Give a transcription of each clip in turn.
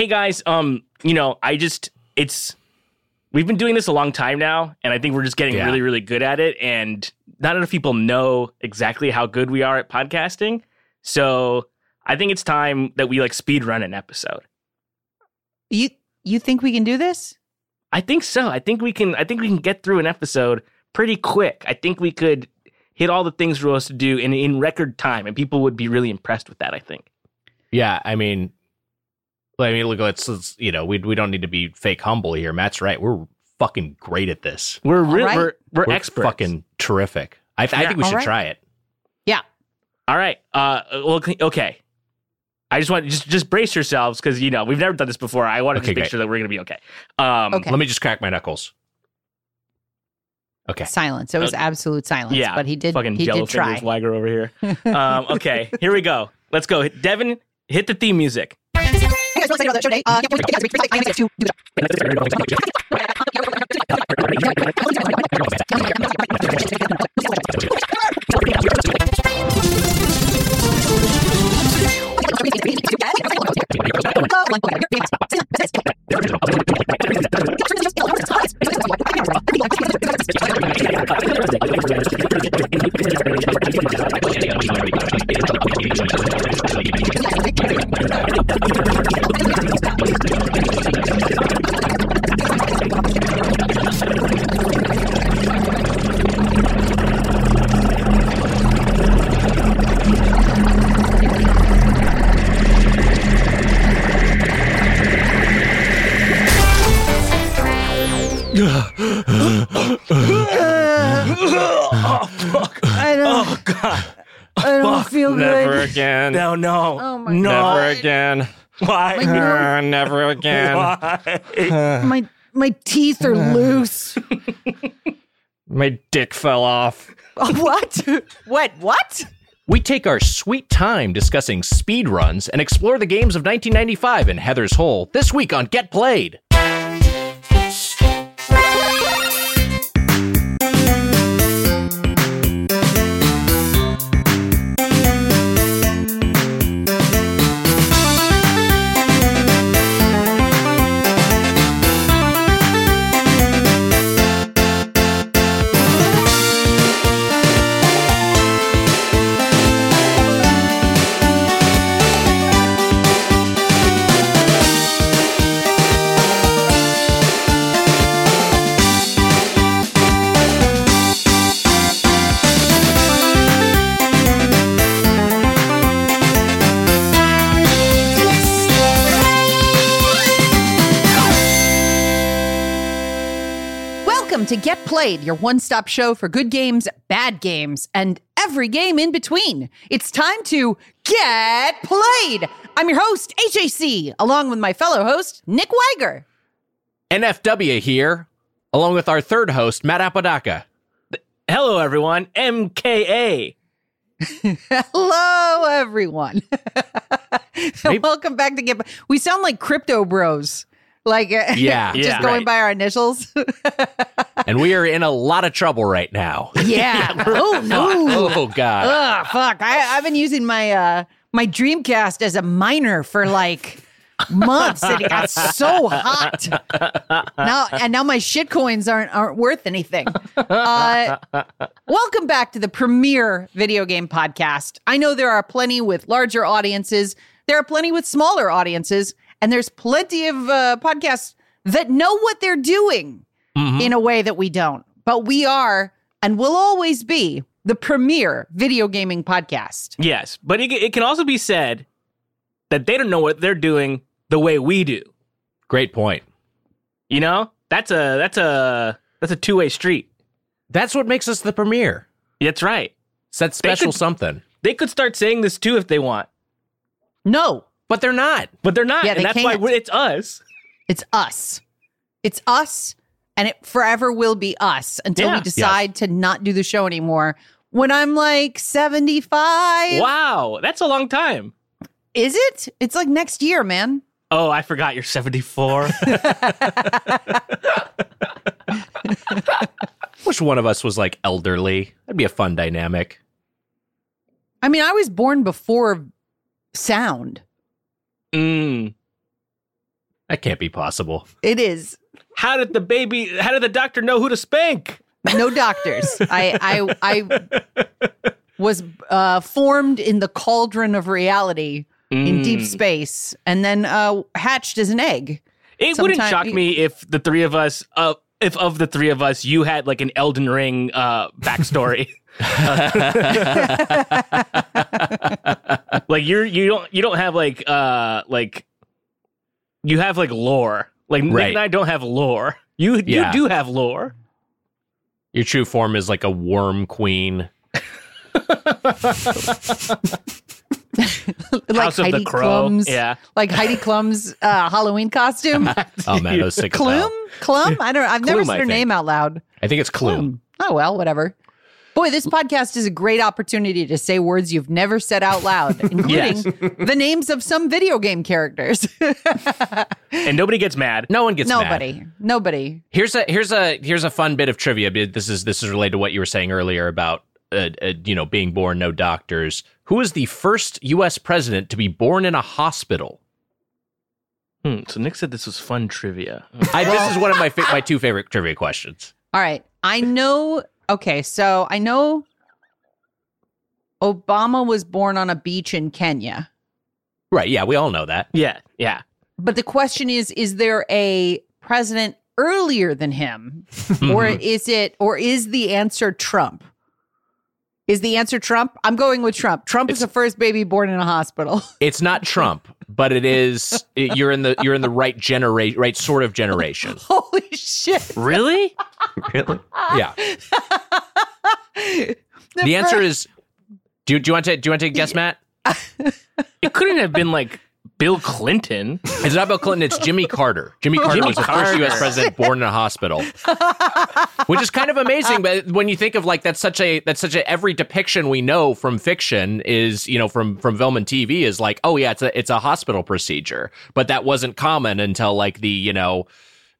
Hey guys, um, you know, I just it's we've been doing this a long time now, and I think we're just getting Yeah. really, really good at it. And not enough people know exactly how good we are at podcasting. So I think it's time that we like speed run an episode. You you think we can do this? I think so. I think we can. I think we can get through an episode pretty quick. I think we could hit all the things we're supposed to do in in record time, and people would be really impressed with that. I think. Yeah, I mean, I mean, look, let's, let's you know, we we don't need to be fake humble here. Matt's right. We're fucking great at this. We're All re- right. we're, we're We're experts. fucking terrific. I, I Yeah. think we All should right. try it. Yeah. All right. Uh. Well. Okay. I just want just just brace yourselves because you know we've never done this before. I want to Okay, make great. sure that we're gonna be okay. Um. Okay. Let me just crack my knuckles. Okay. Silence. It was absolute silence. Yeah. but he did. Fucking he jello did try. fingers over here. um. Okay. Here we go. Let's go. Devin, hit the theme music. I don't. Oh God. I don't feel good. Never good. again. No. No. Oh my no. Never again. Why? Uh, never again. Why? My my teeth are loose. My dick fell off. what? What? What? We take our sweet time discussing speed runs and explore the games of 1995 in Heather's Hole this week on Get Played. To Get Played, your one stop show for good games, bad games, and every game in between. It's time to Get Played. I'm your host, HAC, along with my fellow host, Nick Wiger. NFW here, along with our third host, Matt Apodaca. Hello, everyone. MKA. Hello, everyone. Maybe- Welcome back to Get. We sound like crypto bros, like uh, Yeah. just Yeah, going right. by our initials. And we are in a lot of trouble right now. yeah. oh no. Oh, God. Ugh, fuck. I, I've been using my uh my Dreamcast as a miner for like months, and it got so hot. Now and now my shit coins aren't aren't worth anything. Uh, welcome back to the premier video game podcast. I know there are plenty with larger audiences. There are plenty with smaller audiences, and there's plenty of uh, podcasts that know what they're doing Mhm. in a way that we don't. But we are and will always be the premier video gaming podcast. Yes, but it, it can also be said that they don't know what they're doing the way we do. Great point. You know, that's a that's a that's a two way street. That's what makes us the premier. That's right. It's that special could- something. They could start saying this too if they want, No, But they're not. but they're not, Yeah, they and that's why can't. we're, it's us. it's us. It's us, and it forever will be us until Yeah. we decide to not do the show anymore. When I'm like 75. Wow, that's a long time. Is it? It's like next year, man. Oh, I forgot you're 74. Wish one of us was like elderly. That'd be a fun dynamic. I mean, I was born before sound. Mm. That can't be possible. It is. How did the baby? How did the doctor know who to spank? No doctors. I I I was uh, formed in the cauldron of reality in deep Mm. space, and then uh, hatched as an egg. It wouldn't shock me if the three of us, uh, if of the three of us, you had like an Elden Ring uh, backstory. like you're you don't you don't have like uh like you have like lore. Like Nick Right. and I don't have lore. You Yeah. you do have lore. Your true form is like a worm queen. like House of Heidi the Crow. Klum's, Yeah. like Heidi Klum's uh, Halloween costume. Oh man, those sick. as hell. Klum, Klum. I don't. I've never Klum, said her name out loud. I think it's Clue. Klum. Oh well, whatever. Boy, this podcast is a great opportunity to say words you've never said out loud, including Yes. the names of some video game characters. And nobody gets mad. No one gets mad. nobody, nobody. Here's a here's a here's a fun bit of trivia. This is this is related to what you were saying earlier about uh, uh, you know being born no doctors. Who was the first U.S. president to be born in a hospital? Hmm, so Nick said this was fun trivia. I, this is one of my fa- my two favorite trivia questions. All right, I know. Okay, so I know Obama was born on a beach in Kenya. Right? Yeah, we all know that. Yeah, yeah. But the question is is there a president earlier than him or mhm. is it or is the answer Trump? Is the answer Trump? I'm going with Trump. Trump is the first baby born in a hospital. It's not Trump, but it is. it- you're in the you're in the right generation, right sort of generation. Holy shit. Really? Really? Yeah. The answer is. Do, do you want to do you want to take a guess, Matt? it couldn't have been like Bill Clinton. It's not Bill Clinton. It's Jimmy Carter. Jimmy Carter Jimmy was the Carter. first U.S. president born in a hospital, which is kind of amazing. But when you think of like that's such a that's such a every depiction we know from fiction is you know from from film and TV is like oh yeah it's a it's a hospital procedure, but that wasn't common until like the you know.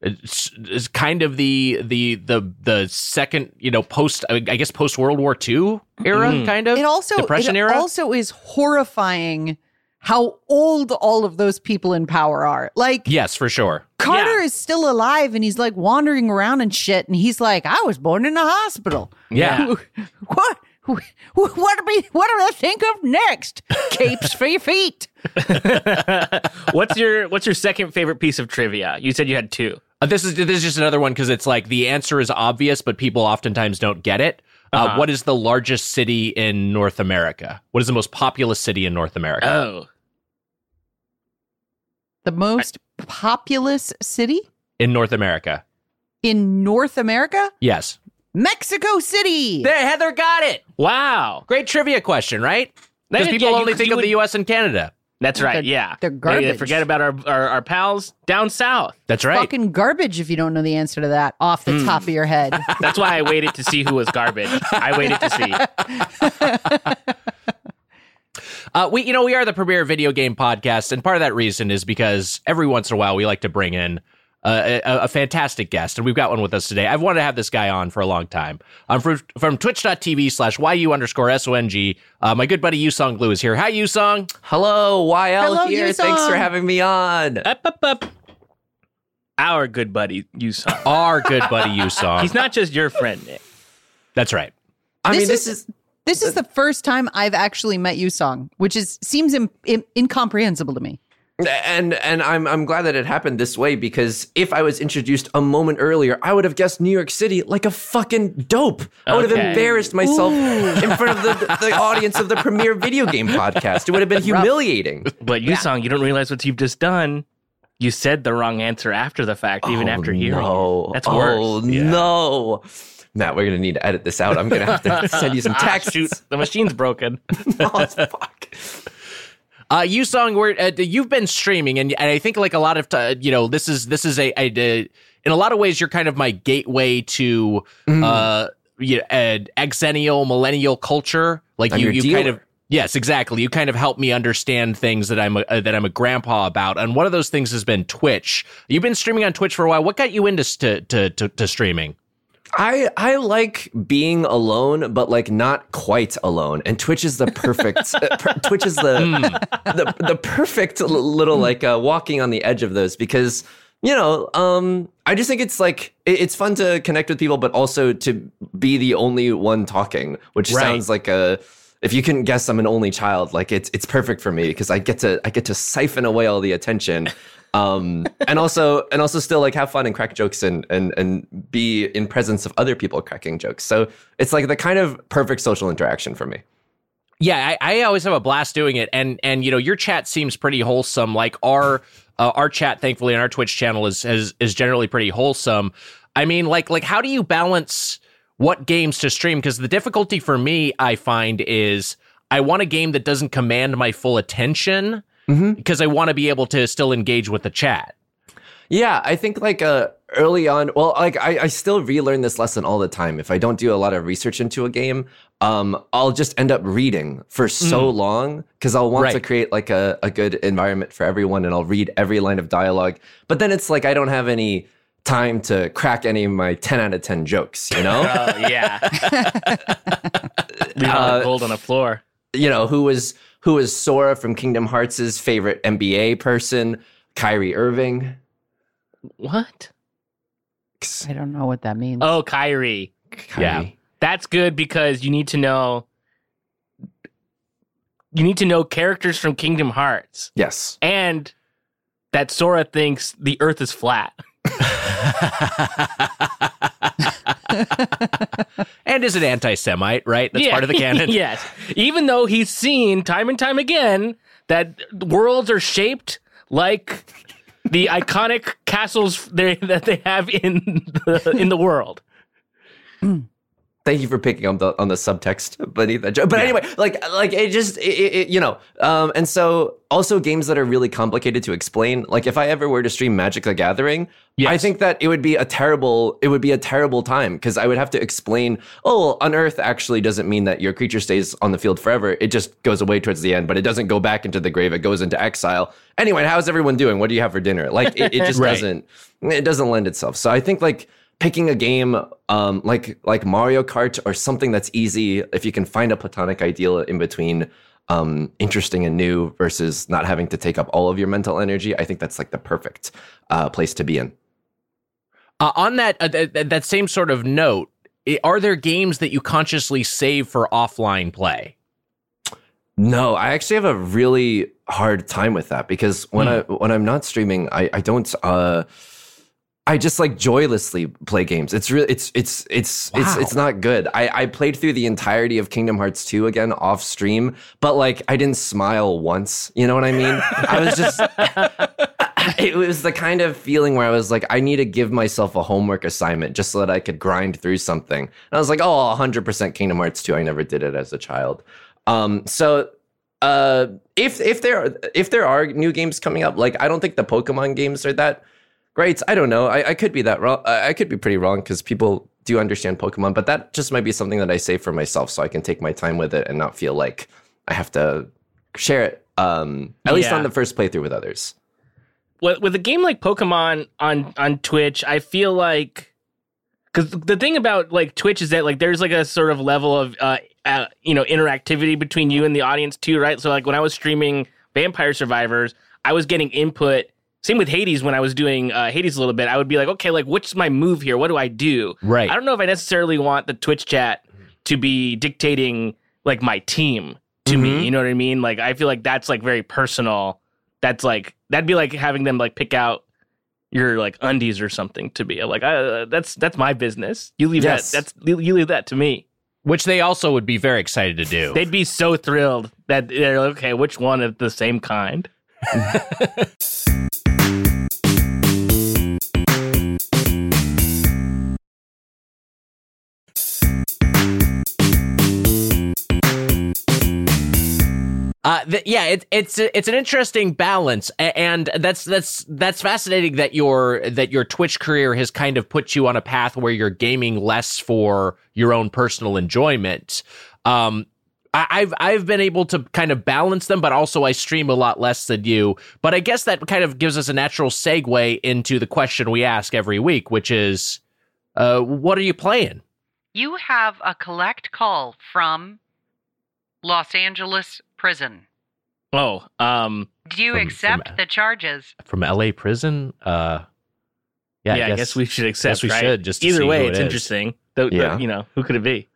It's, it's kind of the the the the second you know post I guess post World War II era Mm. kind of It also depression it era also is horrifying how old all of those people in power are. Like yes for sure Carter Yeah. is still alive and he's like wandering around and shit and he's like I was born in a hospital. yeah What? What do we? What do I think of next? Capes for your feet. what's your what's your second favorite piece of trivia? You said you had two. Uh, this is this is just another one because it's like the answer is obvious, but people oftentimes don't get it. Uh, Uh-huh. what is the largest city in North America? What is the most populous city in North America? Oh. The most populous city in North America, in North America, yes. Mexico City. There, Heather got it. Wow. Great trivia question, right? Because Yeah, people you- only you think of would- the U.S. and Canada. That's right. They're- yeah. they're They- they garbage. forget about our, our our pals down south. That's right. Fucking garbage if you don't know the answer to that off the top of your head. That's why I waited to see who was garbage. I waited to see. Uh, we, you know, we are the premier video game podcast, and part of that reason is because every once in a while we like to bring in uh, a, a fantastic guest, and we've got one with us today. I've wanted to have this guy on for a long time. I'm from, from twitch.tv slash yu underscore song. Uh, my good buddy Yusong Blue is here. Hi, Yusong. Hello, YL Hello, here. Thanks for having me on. Up, up, up. Our good buddy, Yusong. Our good buddy Yusong. He's not just your friend, Nick. That's right. I This mean, this is- is This is the first time I've actually met you, Song, which is seems Im- Im- incomprehensible to me. And and I'm I'm glad that it happened this way because if I was introduced a moment earlier, I would have guessed New York City like a fucking dope. I would have embarrassed myself in front of the, the audience of the premier video game podcast. It would have been humiliating. But you, song, you don't realize what you've just done. You said the wrong answer after the fact, even Oh, after hearing. no. it. That's oh, worse. Yeah. no. Matt, we're gonna need to edit this out. I'm gonna have to send you some Ah, texts. shoot, the machine's broken. oh, fuck. Uh, Yusong, we're, uh, you've been streaming, and, and I think like a lot of t- you know this is this is a, a, a- in a lot of ways you're kind of my gateway to Mm. uh you know, uh, exennial millennial culture. Like I'm you you kind of yes exactly you kind of help me understand things that I'm a, uh, that I'm a grandpa about, and one of those things has been Twitch. You've been streaming on Twitch for a while. What got you into s- to to to, to streaming? I I like being alone, but like not quite alone. And Twitch is the perfect. uh, per- Twitch is the, the the perfect little like uh, walking on the edge of those because you know um I just think it's like it- it's fun to connect with people, but also to be the only one talking, which Right. sounds like a. If you couldn't guess, I'm an only child. Like it's it's perfect for me because I get to I get to siphon away all the attention um and also and also still like have fun and crack jokes and and and be in presence of other people cracking jokes so it's like the kind of perfect social interaction for me Yeah, I, I always have a blast doing it, and and you know your chat seems pretty wholesome. Like our uh, our chat, thankfully, on our Twitch channel is, is is generally pretty wholesome. I mean, like like how do you balance what games to stream? Because the difficulty for me, I find, is I want a game that doesn't command my full attention because I want to be able to still engage with the chat. yeah i think like uh early on well like i, I still relearn this lesson all the time if i don't do a lot of research into a game um i'll just end up reading for so long because i'll want to create like a, a good environment for everyone and i'll read every line of dialogue but then it's like i don't have any time to crack any of my 10 out of 10 jokes you know Oh yeah. Leave Uh, gold on the floor. you know, who was who was Sora from Kingdom Hearts' favorite NBA person, Kyrie Irving. What? I don't know what that means. Oh, Kyrie. Kyrie. Yeah. That's good because you need to know. You need to know characters from Kingdom Hearts, Yes. and that Sora thinks the Earth is flat. and is an anti-Semite, right? That's Yeah. part of the canon. yes, even though he's seen time and time again that worlds are shaped like the iconic castles they, that they have in the in the world. Thank you for picking up the, on the subtext beneath that joke. But anyway, like like it just it, it, you know, um, and so also games that are really complicated to explain. Like if I ever were to stream Magic the Gathering, I think that it would be a terrible it would be a terrible time because I would have to explain. Oh, unearth actually doesn't mean that your creature stays on the field forever. It just goes away towards the end, but it doesn't go back into the grave. It goes into exile. Anyway, how's everyone doing? What do you have for dinner? Like it, it just Right. doesn't it doesn't lend itself. So I think like picking a game um, like like Mario Kart or something that's easy, if you can find a platonic ideal in between um, interesting and new versus not having to take up all of your mental energy, I think that's like the perfect uh, place to be in. Uh, on that uh, th- th- that same sort of note, are there games that you consciously save for offline play? No, I actually have a really hard time with that because when I when I'm not streaming, I I don't uh I just like joylessly play games. It's really it's it's it's it's Wow. it's not good. I I played through the entirety of Kingdom Hearts 2 again off stream, but like I didn't smile once. You know what I mean? I was just it was the kind of feeling where I was like, I need to give myself a homework assignment just so that I could grind through something. And I was like, oh, 100% Kingdom Hearts 2. I never did it as a child. Um, so uh, if if there are, if there are new games coming up, like I don't think the Pokemon games are that great. I don't know. I, I could be that wrong. I I could be pretty wrong because people do understand Pokemon, but that just might be something that I say for myself so I can take my time with it and not feel like I have to share it. Um, at least on the first playthrough with others. with, with a game like Pokemon on on Twitch, I feel like because the thing about like Twitch is that like there's like a sort of level of uh, uh you know interactivity between you and the audience too, right? So like when I was streaming Vampire Survivors, I was getting input. Same with Hades when I was doing uh, Hades a little bit. I would be like, okay, like what's my move here? What do I do? Right. I don't know if I necessarily want the Twitch chat to be dictating like my team to Mhm. me. You know what I mean? Like I feel like that's like very personal. That's like that'd be like having them like pick out your like undies or something to be like uh, that's that's my business. You leave Yes. that. That's you leave that to me. Which they also would be very excited to do. They'd be so thrilled that they're like, okay, which one of the same kind? Uh, th- yeah, it, it's it's an interesting balance, and that's that's that's fascinating that your that your Twitch career has kind of put you on a path where you're gaming less for your own personal enjoyment. Um, I, I've I've been able to kind of balance them, but also I stream a lot less than you. But I guess that kind of gives us a natural segue into the question we ask every week, which is, Uh, what are you playing? You have a collect call from Los Angeles prison. Oh, um, Do you From- accept from- the charges? From L.A. prison? Uh, yeah, yeah, I guess, we should accept. guess we right? should, just to either see way, who it it's is. interesting. Though, though, Yeah. you know, who could it be?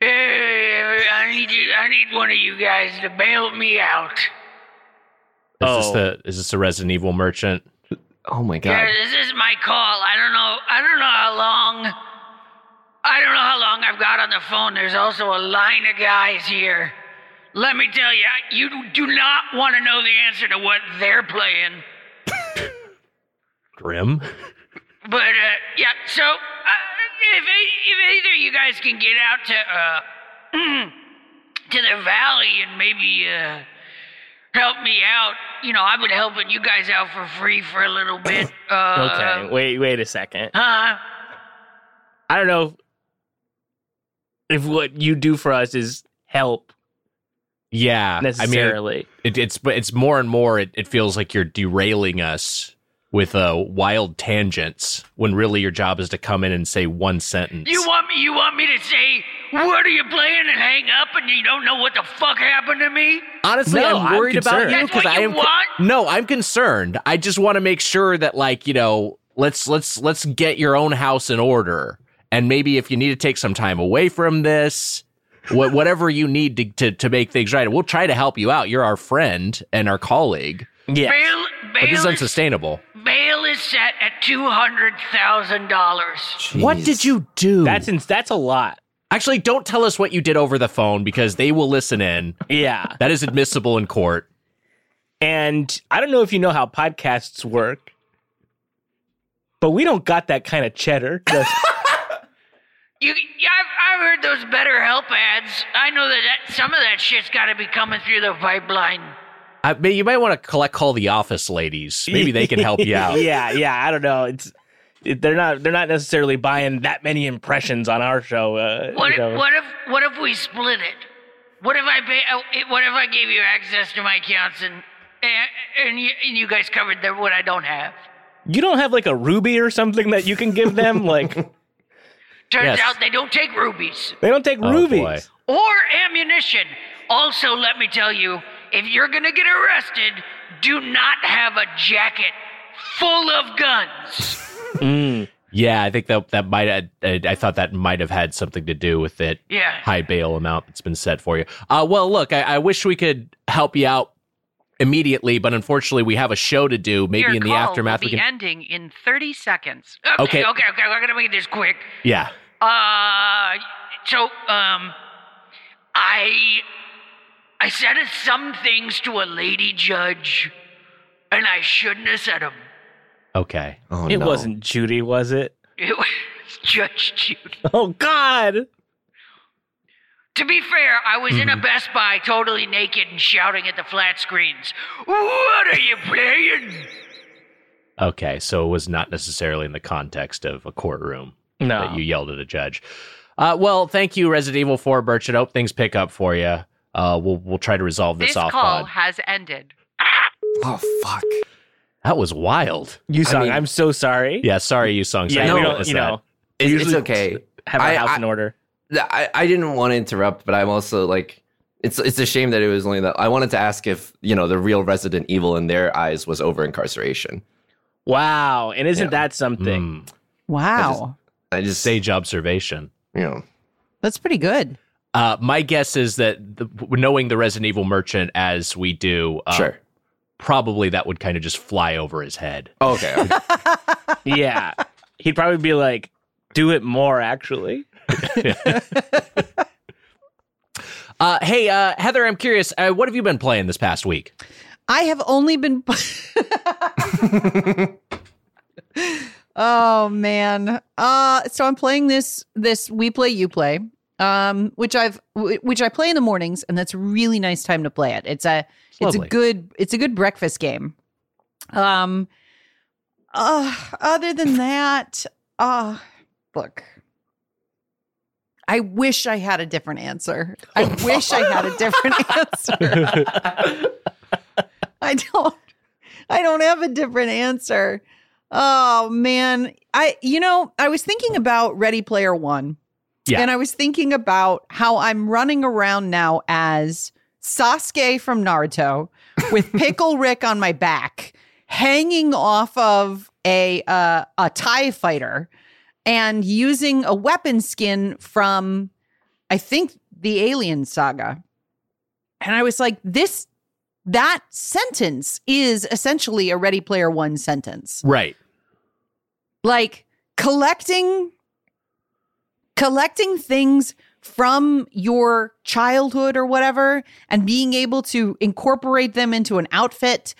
I need you, I need one of you guys to bail me out. Is this Oh. the is this a Resident Evil merchant? Oh my Yeah, god. this is my call. I don't know. I don't know how long. I don't know how long I've got on the phone. There's also a line of guys here. Let me tell you, you do not want to know the answer to what they're playing. Grim. But uh, yeah, so uh, if if either of you guys can get out to uh to the valley and maybe uh help me out, you know, I've been helping you guys out for free for a little bit. Uh, Okay, wait, wait a second. Huh? I don't know if what you do for us is help Yeah, I mean, necessarily. it, it's but it's more and more. It, it feels like you're derailing us with uh, wild tangents when really your job is to come in and say one sentence. You want me? You want me to say what are you playing and hang up, and you don't know what the fuck happened to me? Honestly, No, I'm I'm worried about you because I am. want? No, I'm concerned. I just want to make sure that, like, you know, let's let's let's get your own house in order, and maybe if you need to take some time away from this, what whatever you need to, to to make things right, we'll try to help you out. You're our friend and our colleague, yeah. Bail, but this is bail, is, unsustainable. bail is set at two hundred thousand dollars. What did you do? That's ins- that's a lot. Actually, don't tell us what you did over the phone because they will listen in. Yeah. That is admissible in court. And I don't know if you know how podcasts work, but we don't got that kind of cheddar. Just- You, yeah, I've, I've heard those BetterHelp ads. I know that, that some of that shit's got to be coming through the pipeline. I, may- you might want to collect call the office ladies. Maybe they can help you out. yeah, yeah. I don't know. It's it, they're not they're not necessarily buying that many impressions on our show. Uh, What you if, know. what if what if we split it? What if I pay? uh, What if I gave you access to my accounts and and, and, you, and you guys covered the, what I don't have? You don't have like a ruby or something that you can give them. like Turns Yes. out they don't take rubies they don't take Oh, rubies. boy. or ammunition. Also, let me tell you, if you're gonna get arrested, do not have a jacket full of guns. Mm. Yeah, I think that that might. Have, I I thought that might have had something to do with it. Yeah. High bail amount that's been set for you. Uh, well, look, I, I wish we could help you out immediately, but unfortunately, we have a show to do. Maybe Your in the call aftermath, will we be can. ending in 30 seconds. Okay, Okay. okay, okay. We're gonna make this quick. yeah. Uh, so um, I I said some things to a lady judge, and I shouldn't have said them. Okay. Oh, It no. wasn't Judy, was it? It was Judge Judy. Oh God. To be fair, I was in a Mm-hmm. Best Buy totally naked and shouting at the flat screens. What are you playing? Okay. So it was not necessarily in the context of a courtroom No. that you yelled at a judge. Uh, well, thank you, Resident Evil 4, Birch. I hope things pick up for you. Uh, we'll we'll try to resolve this, This off call pod. has ended. Oh fuck. That was wild. Yusong. mean- I'm so sorry. Yeah, sorry, Yusong. Yeah, Sorry we don't. You that. know, It's, it's okay. have our I- house I- in order. I, I didn't want to interrupt, but I'm also like, it's it's a shame that it was only that. I wanted to ask if you know the real Resident Evil in their eyes was over incarceration. Wow. And isn't Yeah. that something? Mm, Wow. I just sage observation. Yeah, That's pretty good. Uh, my guess is that the, knowing the Resident Evil merchant as we do, uh, sure. probably that would kind of just fly over his head. Oh, okay. okay. Yeah. He'd probably be like, do it more, actually. Uh, hey, uh, Heather, I'm curious. Uh, what have you been playing this past week? I have only been. oh man. Uh so I'm playing this this we play you play. Um which I've which I play in the mornings and that's a really nice time to play it. It's a it's a good it's a good breakfast game. Um uh other than that, uh look. I wish I had a different answer. I wish I had a different answer. I don't I don't have a different answer. Oh man, I you know I was thinking about Ready Player One, Yeah. and I was thinking about how I'm running around now as Sasuke from Naruto with Pickle Rick on my back, hanging off of a uh, a Tie fighter, and using a weapon skin from I think the Alien Saga, and I was like, this that sentence is essentially a Ready Player One sentence Right. Like collecting collecting things from your childhood or whatever and being able to incorporate them into an outfit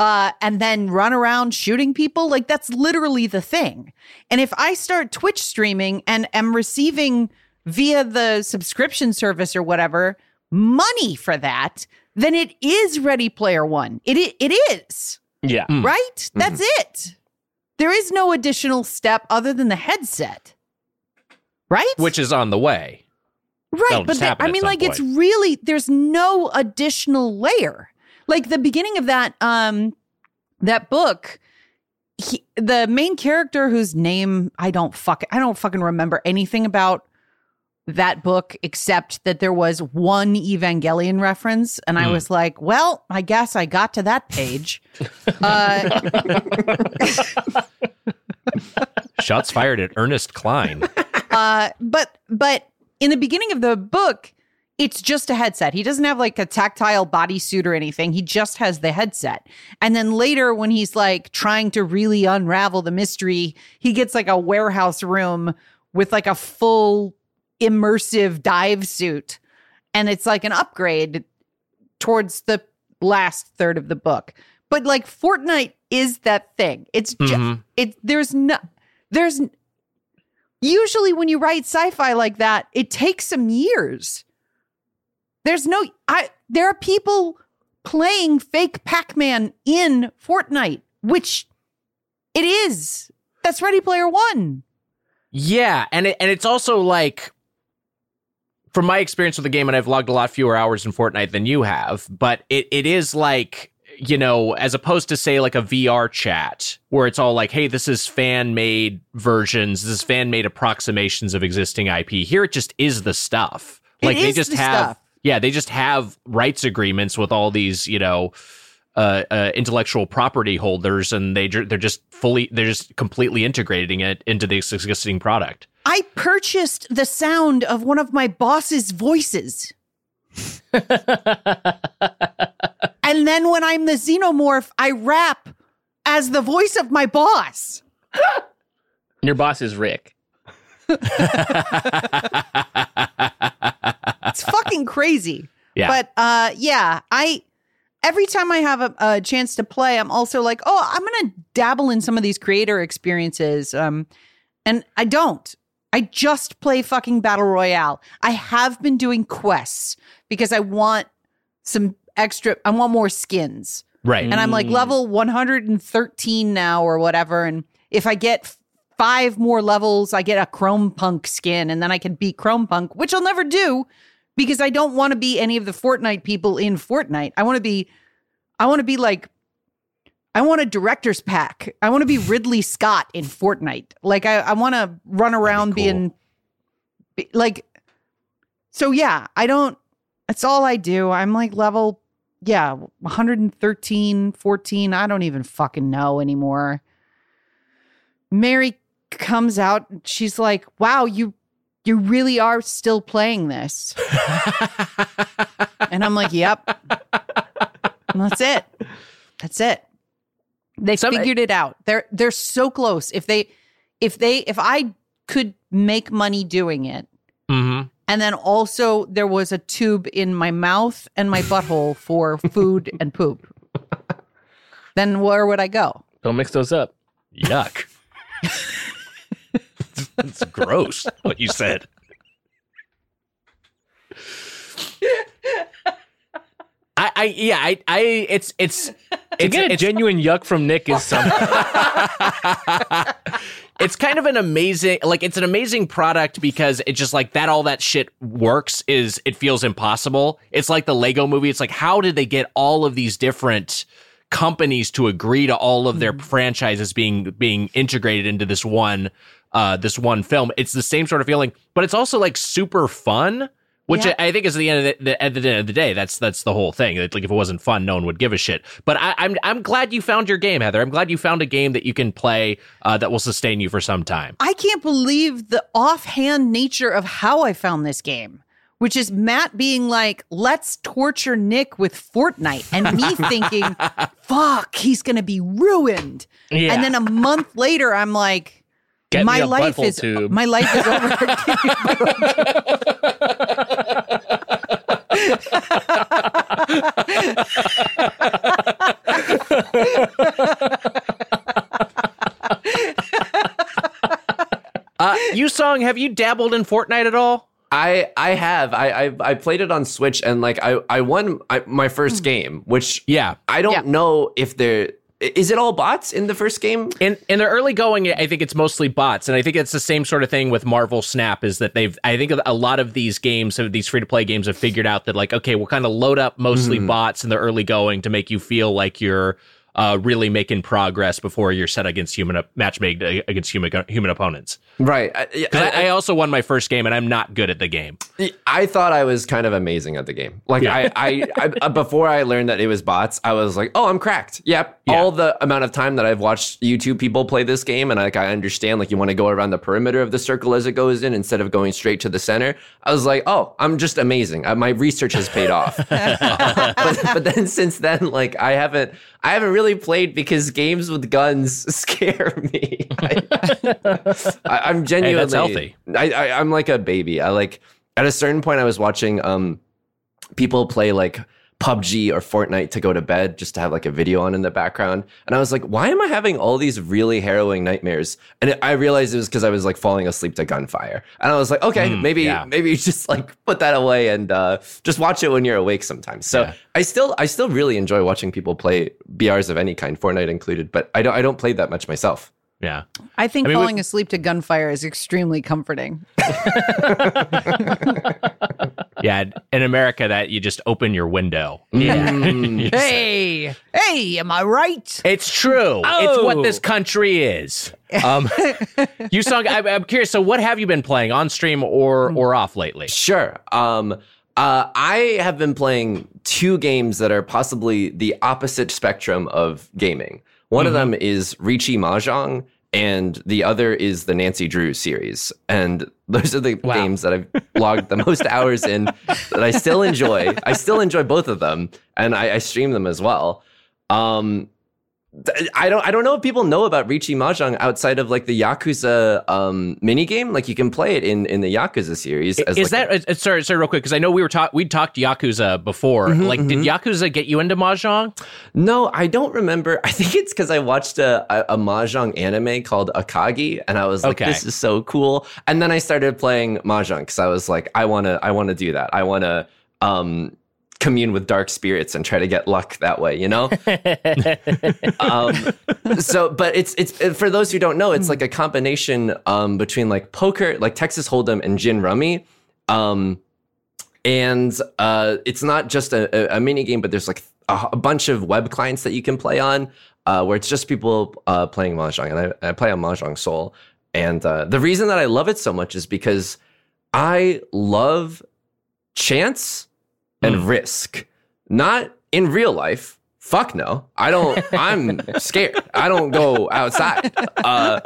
uh, and then run around shooting people like that's literally the thing. And if i start twitch streaming and am receiving via the subscription service or whatever money for that then it is ready player one. It, i- it is. Yeah. Mm. right? That's it there is no additional step other than the headset. Right? Which is on the way. right that'll but the- i mean like it's really there's no additional layer. Like the beginning of that um that book he, the main character whose name i don't fuck i don't fucking remember anything about that book except that there was one evangelion reference and i Hmm. was like well i guess i got to that page uh Shots fired at Ernest Cline. Uh, but but in the beginning of the book, it's just a headset. He doesn't have like a tactile bodysuit or anything. He just has the headset. And then later, when he's like trying to really unravel the mystery, he gets like a warehouse room with like a full immersive dive suit, and it's like an upgrade towards the last third of the book. But like Fortnite is that thing. It's just Mhm. it. There's no there's usually when you write sci-fi like that, it takes some years. There's no I there are people playing fake Pac-Man in Fortnite, which it is. That's Ready Player One. Yeah, and it, and it's also like from my experience with the game, and I've logged a lot fewer hours in Fortnite than you have, but it, it is like you know, as opposed to say like a VR chat where it's all like, hey, this is fan made versions, this is fan made approximations of existing IP. Here it just is the stuff. It Like they just the have stuff. yeah, they just have rights agreements with all these, you know, uh, uh, intellectual property holders, and they they're just fully they're just completely integrating it into the existing product. I purchased the sound of one of my boss's voices. and then when I'm the xenomorph, I rap as the voice of my boss. Your boss is Rick. It's fucking crazy. Yeah. But uh yeah, I every time I have a, a chance to play, I'm also like, oh, I'm gonna dabble in some of these creator experiences. Um and I don't. I just play fucking Battle Royale. I have been doing quests because I want some extra I want more skins. Right. And I'm like level 113 now or whatever. And if I get five more levels, I get a Chrome Punk skin and then I can beat Chrome Punk, which I'll never do because I don't want to be any of the Fortnite people in Fortnite. I want to be, I want to be like, I want a director's pack. I want to be Ridley Scott in Fortnite. Like I, I want to run around cool. being be- like, so yeah, I don't, that's all I do. I'm like level yeah 113 14 i don't even fucking know anymore mary comes out and she's like wow you you really are still playing this and i'm like yep and that's it that's it they Some- figured it out they're they're so close if they if they if i could make money doing it hmm and then also there was a tube in my mouth and my butthole for food and poop. Then where would I go? Don't mix those up. Yuck. It's gross what you said. I, I yeah I I it's it's To it's, get a it's, genuine yuck from Nick is something. it's kind of an amazing like it's an amazing product because it just like that all that shit works is it feels impossible. It's like the Lego movie. It's like how did they get all of these different companies to agree to all of their franchises being being integrated into this one uh this one film. It's the same sort of feeling, but it's also like super fun. Which Yeah. I think is the end of the, the at the end of the day. That's that's the whole thing. Like if it wasn't fun, no one would give a shit. But I, I'm I'm glad you found your game, Heather. I'm glad you found a game that you can play uh, that will sustain you for some time. I can't believe the offhand nature of how I found this game, which is Matt being like, let's torture Nick with Fortnite, and me thinking, fuck, he's going to be ruined. Yeah. And then a month later, I'm like, Get my life is tube. my life is over. Uh, Yusong, have you dabbled in Fortnite at all? I I have I, I I played it on Switch and like I I won my first hmm. game, which Yeah. I don't Yeah. know if there is it all bots in the first game. In in the early going, I think it's mostly bots, and I think it's the same sort of thing with Marvel Snap. Is that they've? I think a lot of these games, these free to play games, have figured out that like, okay, we'll kind of load up mostly hmm. bots in the early going to make you feel like you're uh, really making progress before you're set against human match made against human human opponents. Right. I, I, I also won my first game, and I'm not good at the game. I thought I was kind of amazing at the game. Like I, I, I, uh, before I learned that it was bots, I was like, oh, I'm cracked. Yep. Yeah. All the amount of time that I've watched YouTube people play this game, and like I understand, like you want to go around the perimeter of the circle as it goes in instead of going straight to the center. I was like, oh, I'm just amazing. Uh, my research has paid off. but, but then since then, like I haven't, I haven't really played because games with guns scare me. I, I'm genuinely healthy. I, I I'm like a baby. I like at a certain point I was watching um people play like PUBG or Fortnite to go to bed just to have like a video on in the background. And I was like, why am I having all these really harrowing nightmares? And I realized it was because I was like falling asleep to gunfire. And I was like, okay, Mm, maybe yeah. maybe you just like put that away and uh, just watch it when you're awake sometimes. So Yeah. I still I still really enjoy watching people play BRs of any kind, Fortnite included, but I don't I don't play that much myself. Yeah. I think I mean, we- falling asleep to gunfire is extremely comforting. Yeah. In America, that you just open your window. Yeah. You Hey, hey, am I right? It's true. It's what Oh. this country is. Um, Yusong. I, I'm curious. So, what have you been playing on stream or or off lately? Sure. Um, uh, I have been playing two games that are possibly the opposite spectrum of gaming. One of them is Riichi Mahjong, and the other is the Nancy Drew series. And those are the Wow. games that I've logged the most hours in that I still enjoy. I still enjoy both of them, and I, I stream them as well. Um, I don't I don't know if people know about Riichi Mahjong outside of like the Yakuza um mini game. Like you can play it in in the Yakuza series. As Is like that uh, sorry? Sorry, real quick, because I know we were talk we talked Yakuza before. Mhm, like, did mhm. Yakuza get you into mahjong? No, I don't remember. I think it's because I watched a, a, a mahjong anime called Akagi, and I was like, Okay. "This is so cool." And then I started playing mahjong because I was like, "I want to, I want to do that. I want to um, commune with dark spirits and try to get luck that way." You know. um, so, but it's it's for those who don't know, it's like a combination um, between like poker, like Texas Hold'em, and gin rummy. Um, and uh, it's not just a, a, a mini game, but there's like a, a bunch of web clients that you can play on, uh, where it's just people uh, playing mahjong, and I, I play on Mahjong Soul. And uh, the reason that I love it so much is because I love chance and risk, not in real life. Fuck no, I don't. I'm scared. I don't go outside. Uh,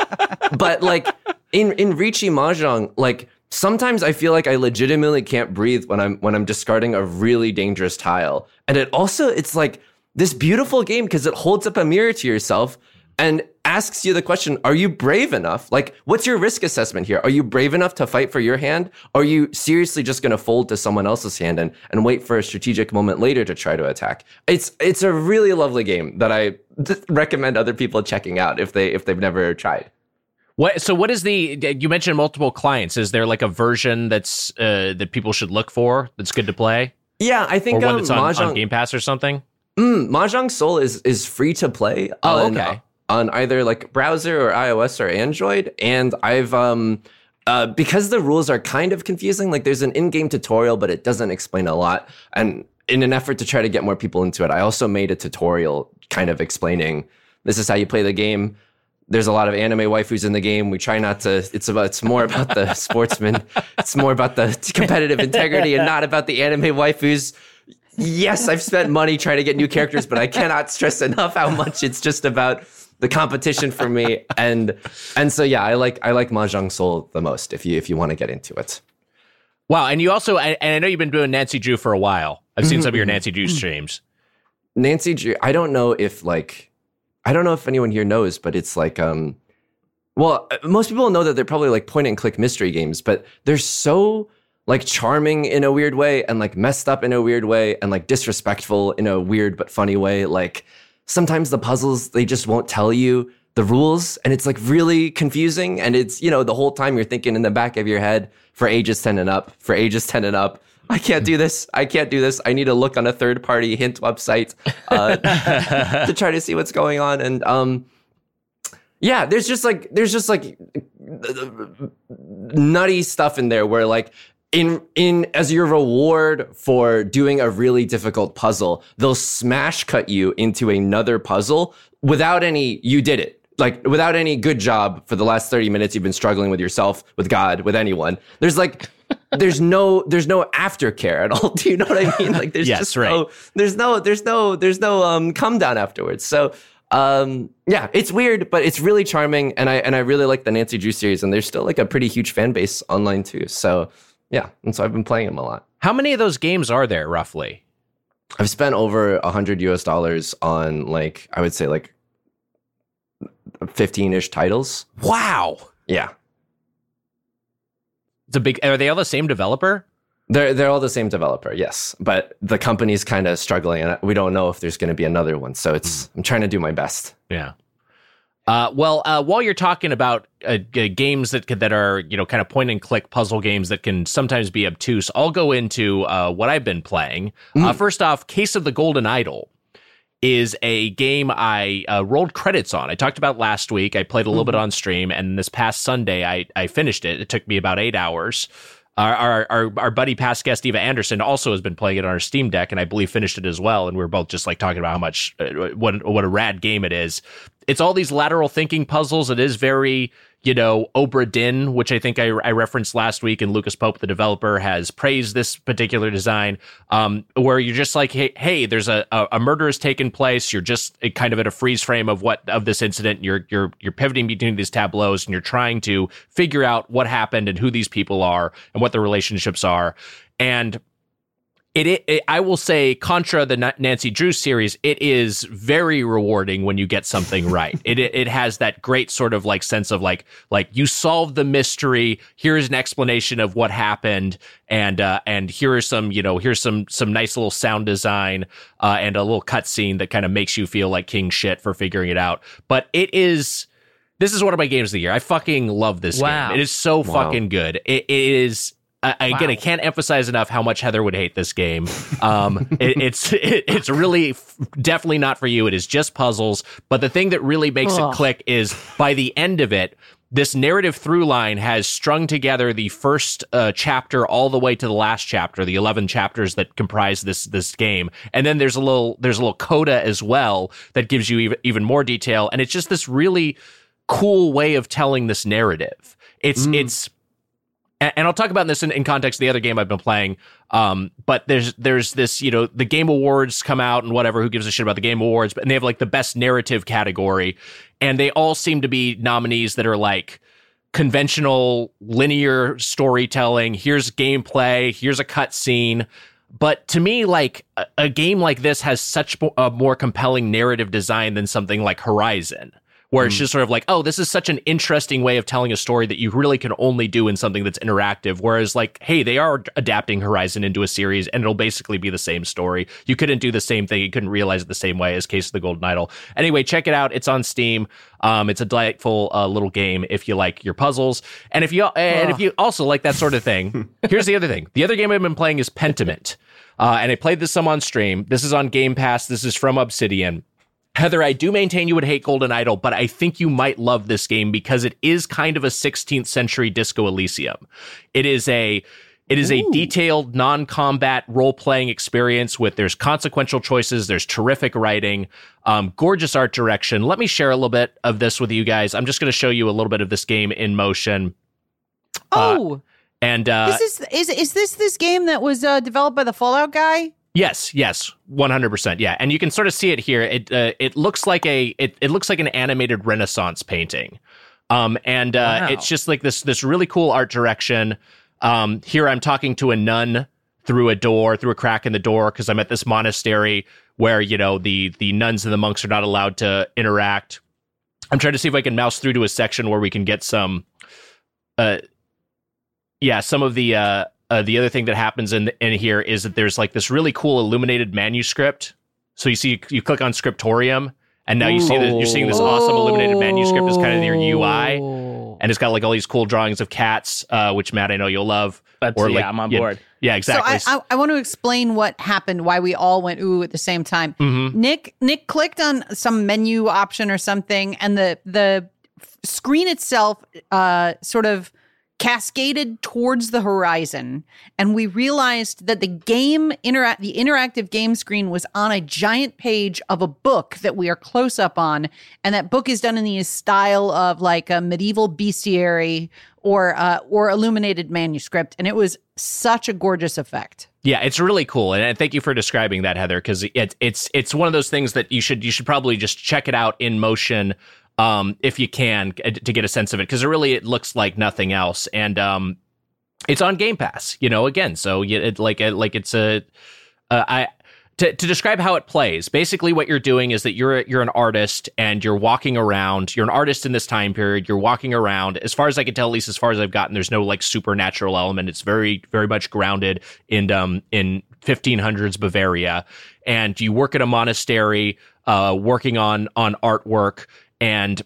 but like in in Riichi Mahjong, like sometimes I feel like I legitimately can't breathe when I'm when I'm discarding a really dangerous tile. And it also it's like this beautiful game because it holds up a mirror to yourself and asks you the question, are you brave enough? Like, what's your risk assessment here? Are you brave enough to fight for your hand? Are you seriously just going to fold to someone else's hand and, and wait for a strategic moment later to try to attack? It's, it's a really lovely game that I recommend other people checking out if they, if they've never tried. What? So, what is the? You mentioned multiple clients. Is there like a version that's uh, that people should look for that's good to play, Yeah, I or think one um, that's on, on Game Pass or something? Mm, Mahjong Soul is is free to play Oh, okay. On either like browser or iOS or Android. And I've um uh, because the rules are kind of confusing, like there's an in-game tutorial, but it doesn't explain a lot. And in an effort to try to get more people into it, I also made a tutorial kind of explaining this is how you play the game. There's a lot of anime waifus in the game. We try not to. It's about. It's more about the sportsman. It's more about the competitive integrity and not about the anime waifus. Yes, I've spent money trying to get new characters, but I cannot stress enough how much it's just about the competition for me. And and so yeah, I like I like Mahjong Soul the most. If you if you want to get into it. Wow, and you also and I know you've been doing Nancy Drew for a while. I've seen some of your Nancy Drew streams. Nancy Drew. I don't know if like I don't know if anyone here knows, but it's like um well, uh, most people know that they're probably like point and click mystery games, but they're so like charming in a weird way and like messed up in a weird way and like disrespectful in a weird but funny way. Like sometimes the puzzles they just won't tell you the rules and it's like really confusing and it's you know the whole time you're thinking in the back of your head for ages 10 and up for ages 10 and up I can't do this. I can't do this. I need to look on a third party hint website uh, to try to see what's going on. And um, yeah, there's just like there's just like nutty stuff in there where like in in as your reward for doing a really difficult puzzle, they'll smash cut you into another puzzle without any you did it. Like without any good job for the last 30 minutes you've been struggling with yourself, with God, with anyone. There's like there's no there's no aftercare at all. Do you know what I mean? Like there's Yes, just right. no there's no there's no there's no um come down afterwards. So um yeah, it's weird, but it's really charming and I and I really like the Nancy Drew series and there's still like a pretty huge fan base online too. So yeah, and so I've been playing them a lot. How many of those games are there roughly? I've spent over a hundred US dollars on like I would say like fifteen ish titles. Wow, Yeah. it's a big. Are they all the same developer? They're they're all the same developer, yes. But the company's kind of struggling and we don't know if there's gonna be another one. So it's hmm. I'm trying to do my best. Yeah. Uh, well, uh, while you're talking about uh, g- games that that are you know kind of point and click puzzle games that can sometimes be obtuse, I'll go into uh, what I've been playing. Uh, first off, Case of the Golden Idol is a game I uh, rolled credits on. I talked about last week. I played a little bit on stream, and this past Sunday I I finished it. It took me about eight hours. Our, our our our buddy past guest Eva Anderson also has been playing it on our Steam Deck, and I believe finished it as well. And we are both just like talking about how much uh, what what a rad game it is. It's all these lateral thinking puzzles. It is very you know Obra Dinn, which I think I, I referenced last week, and Lucas Pope, the developer, has praised this particular design. Um, where you're just like, hey, hey, there's a, a murder has taken place. You're just uh, kind of at a freeze frame of what of this incident. You're you're you're pivoting between these tableaus, and you're trying to figure out what happened and who these people are and what their relationships are. And it, it, it I will say contra the Nancy Drew series it is very rewarding when you get something right it, it it has that great sort of like sense of like like you solved the mystery here's an explanation of what happened and uh and here are some you know here's some some nice little sound design uh and a little cutscene that kind of makes you feel like king shit for figuring it out but it is this is one of my games of the year. I fucking love this Wow. game. It is so Wow. fucking good. It, it is. I, I- again, I can't emphasize enough how much Heather would hate this game. Um, it, it's it, it's really f- definitely not for you. It is just puzzles. But the thing that really makes Ugh. it click is by the end of it, this narrative through line has strung together the first uh, chapter all the way to the last chapter, the eleven chapters that comprise this this game, and then there's a little there's a little coda as well that gives you even, even more detail, and it's just this really cool way of telling this narrative. It's it's and, and I'll talk about this in, in context of the other game I've been playing. Um, but there's there's this, you know, the game awards come out and whatever, who gives a shit about the game awards, but they have like the best narrative category, and they all seem to be nominees that are like conventional linear storytelling. Here's gameplay, here's a cutscene. But to me, like a, a game like this has such a more compelling narrative design than something like Horizon where it's just sort of like, oh, this is such an interesting way of telling a story that you really can only do in something that's interactive. Whereas, like, hey, they are adapting Horizon into a series and it'll basically be the same story. You couldn't do the same thing. You couldn't realize it the same way as Case of the Golden Idol. Anyway, check it out. It's on Steam. Um, it's a delightful uh, little game if you like your puzzles, and if you and if you also like that sort of thing. here's the other thing. The other game I've been playing is Pentiment, uh, and I played this some on stream. This is on Game Pass. This is from Obsidian. Heather, I do maintain you would hate Golden Idol, but I think you might love this game because it is kind of a 16th century Disco Elysium. It is a It is a detailed, non-combat role-playing experience with there's consequential choices, there's terrific writing, um, gorgeous art direction. Let me share a little bit of this with you guys. I'm just going to show you a little bit of this game in motion. Oh, And uh, is this is is this this game that was uh, developed by the Fallout guy? Yes, yes, one hundred percent. Yeah, and you can sort of see it here. It uh, it looks like a it, it looks like an animated Renaissance painting, um, and uh, Wow. it's just like this this really cool art direction. Um, here I'm talking to a nun through a door, through a crack in the door, because I'm at this monastery where you know the the nuns and the monks are not allowed to interact. I'm trying to see if I can mouse through to a section where we can get some, uh, yeah, some of the uh, uh, the other thing that happens in in here is that there's like this really cool illuminated manuscript. So you see, you click on Scriptorium, and now you see that you're seeing this awesome illuminated manuscript as kind of your UI, Oh. and it's got like all these cool drawings of cats, uh, which Matt I know you'll love. That's, Or, yeah, I'm on board. Yeah, exactly. So I, I, I want to explain what happened, why we all went ooh at the same time. Mhm. Nick Nick clicked on some menu option or something, and the the screen itself uh, sort of cascaded towards the horizon, and we realized that the game interact the interactive game screen was on a giant page of a book that we are close up on, and that book is done in the style of like a medieval bestiary or uh, or illuminated manuscript, and it was such a gorgeous effect. Yeah, it's really cool, and thank you for describing that, Heather, because it, it's it's one of those things that you should you should probably just check it out in motion um, if you can uh, to get a sense of it, because it really it looks like nothing else, and um, it's on Game Pass, you know, again, so you, it, like like it's a uh, I. To, to describe how it plays, basically what you're doing is that you're you're an artist and you're walking around. You're an artist in this time period. You're walking around. As far as I can tell, at least as far as I've gotten, there's no like supernatural element. It's very very much grounded in um in 1500s Bavaria, and you work at a monastery, uh, working on on artwork and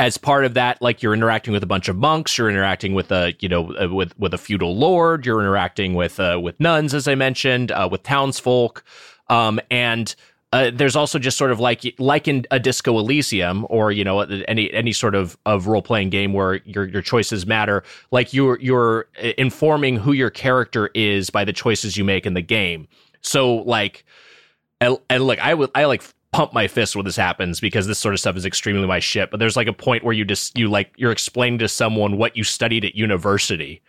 as part of that like you're interacting with a bunch of monks you're interacting with a you know uh, with with a feudal lord you're interacting with uh, with nuns as i mentioned uh, with townsfolk. Um and uh, there's also just sort of like like in a disco elysium or you know any any sort of of role playing game where your your choices matter like you're you're informing who your character is by the choices you make in the game. So like and, and look, I would I like pump my fist when this happens because this sort of stuff is extremely my shit. But there's like a point where you just you like you're explaining to someone what you studied at university,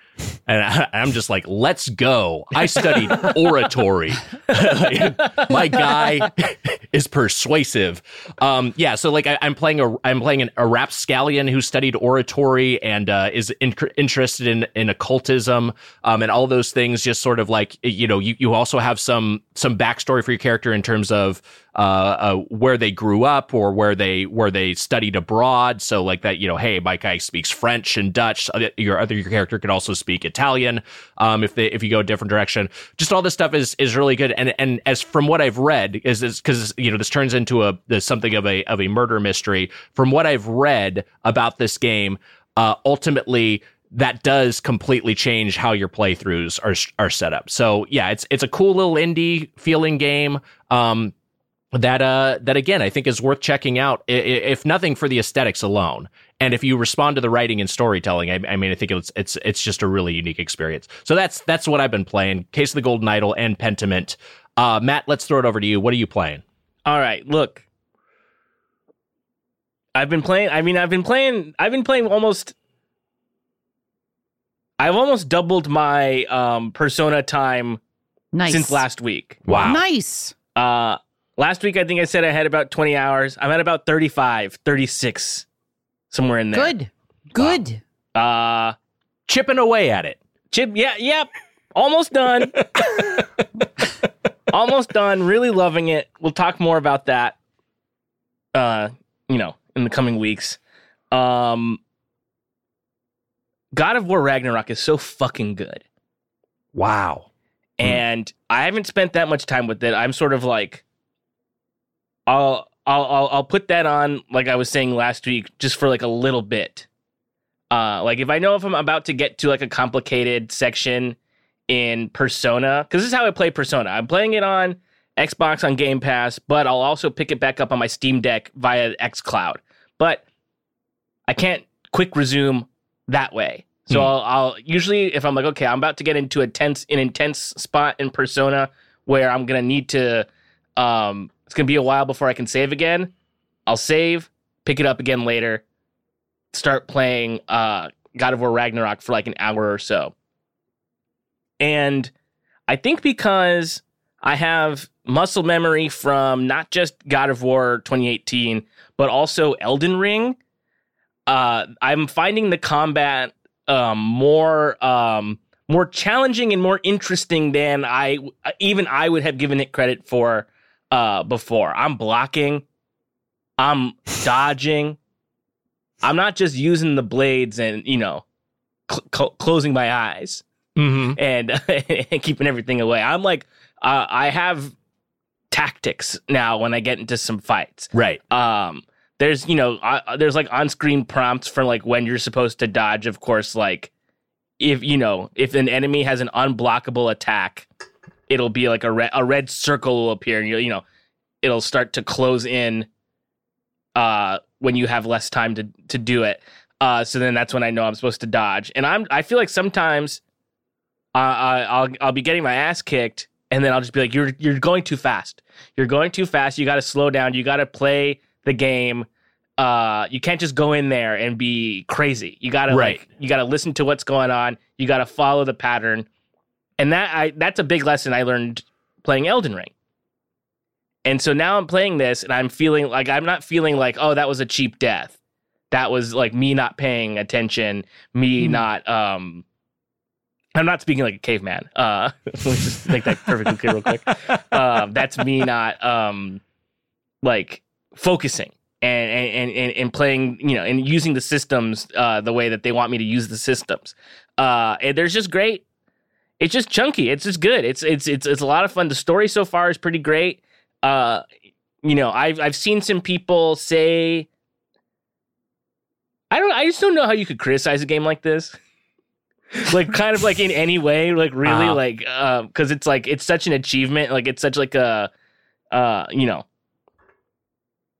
and I, I'm just like, let's go. I studied oratory. Like, my guy is persuasive. Um, yeah, so like I, I'm playing a I'm playing an, a rapscallion who studied oratory and uh, is in, interested in in occultism um, and all those things. Just sort of like you know you you also have some some backstory for your character in terms of uh, uh, where they grew up or where they where they studied abroad. So like that, you know, hey, my guy speaks French and Dutch. Your other your character could also speak Italian. Um, if they if you go a different direction, just all this stuff is is really good. And and as from what I've read, is because you know this turns into a something of a of a murder mystery. From what I've read about this game, uh, ultimately that does completely change how your playthroughs are are set up. So yeah, it's it's a cool little indie feeling game. Um, that uh that again I think is worth checking out i- i- if nothing for the aesthetics alone. And if you respond to the writing and storytelling, I, I mean I think it's it's it's just a really unique experience. So that's that's what I've been playing. Case of the Golden Idol and Pentiment. Uh, Matt, let's throw it over to you. What are you playing? All right, look. I've been playing I mean I've been playing I've been playing almost I've almost doubled my um persona time Nice. since last week. Wow. Nice. Uh last week I think I said I had about 20 hours. I'm at about 35, 36 somewhere in there. Good. Good. Uh Chipping away at it. Chip, yeah, yep. Almost done. Almost done. Really loving it. We'll talk more about that uh, you know, in the coming weeks. Um God of War Ragnarok is so fucking good. Wow. And I haven't spent that much time with it. I'm sort of like I'll I'll I'll, put that on like I was saying last week just for like a little bit. Uh like if I know if I'm about to get to like a complicated section in Persona cuz this is how I play Persona. I'm playing it on Xbox on Game Pass, but I'll also pick it back up on my Steam Deck via xCloud. But I can't quick resume that way. So Hmm. I'll, I'll usually if I'm like, okay, I'm about to get into a tense an intense spot in Persona where I'm gonna need to um it's gonna be a while before I can save again. I'll save, pick it up again later, start playing uh God of War Ragnarok for like an hour or so. And I think because I have muscle memory from not just God of War 2018, but also Elden Ring. Uh, I'm finding the combat um, more um, more challenging and more interesting than I even I would have given it credit for uh, before. I'm blocking, I'm dodging. I'm not just using the blades and you know cl- cl- closing my eyes Mm-hmm. and, and keeping everything away. I'm like, uh, I have tactics now when I get into some fights. Right. Um, there's you know, uh, there's like on-screen prompts for like when you're supposed to dodge. Of course, like if you know if an enemy has an unblockable attack, it'll be like a red a red circle will appear, and you you know, it'll start to close in. Uh, when you have less time to to do it. Uh, so then that's when I know I'm supposed to dodge. And I'm I feel like sometimes uh, I, I'll I'll be getting my ass kicked, and then I'll just be like, "You're you're going too fast. You're going too fast. You got to slow down. You got to play the game. Uh, you can't just go in there and be crazy. You got to Right. like you got to listen to what's going on. You got to follow the pattern. And that I that's a big lesson I learned playing Elden Ring. And so now I'm playing this, and I'm feeling like I'm not feeling like, oh, that was a cheap death. That was like me not paying attention, me Hmm. not um I'm not speaking like a caveman. Uh, let's just make that perfectly clear, real quick. Um, that's me not um, like focusing and, and and and playing, you know, and using the systems uh, the way that they want me to use the systems. Uh, and there's just great. It's just chunky. It's just good. It's it's it's it's a lot of fun. The story so far is pretty great. Uh, you know, I've I've seen some people say. I don't. I just don't know how you could criticize a game like this like kind of like in any way like really Uh-huh. like um because it's like it's such an achievement like it's such like a uh you know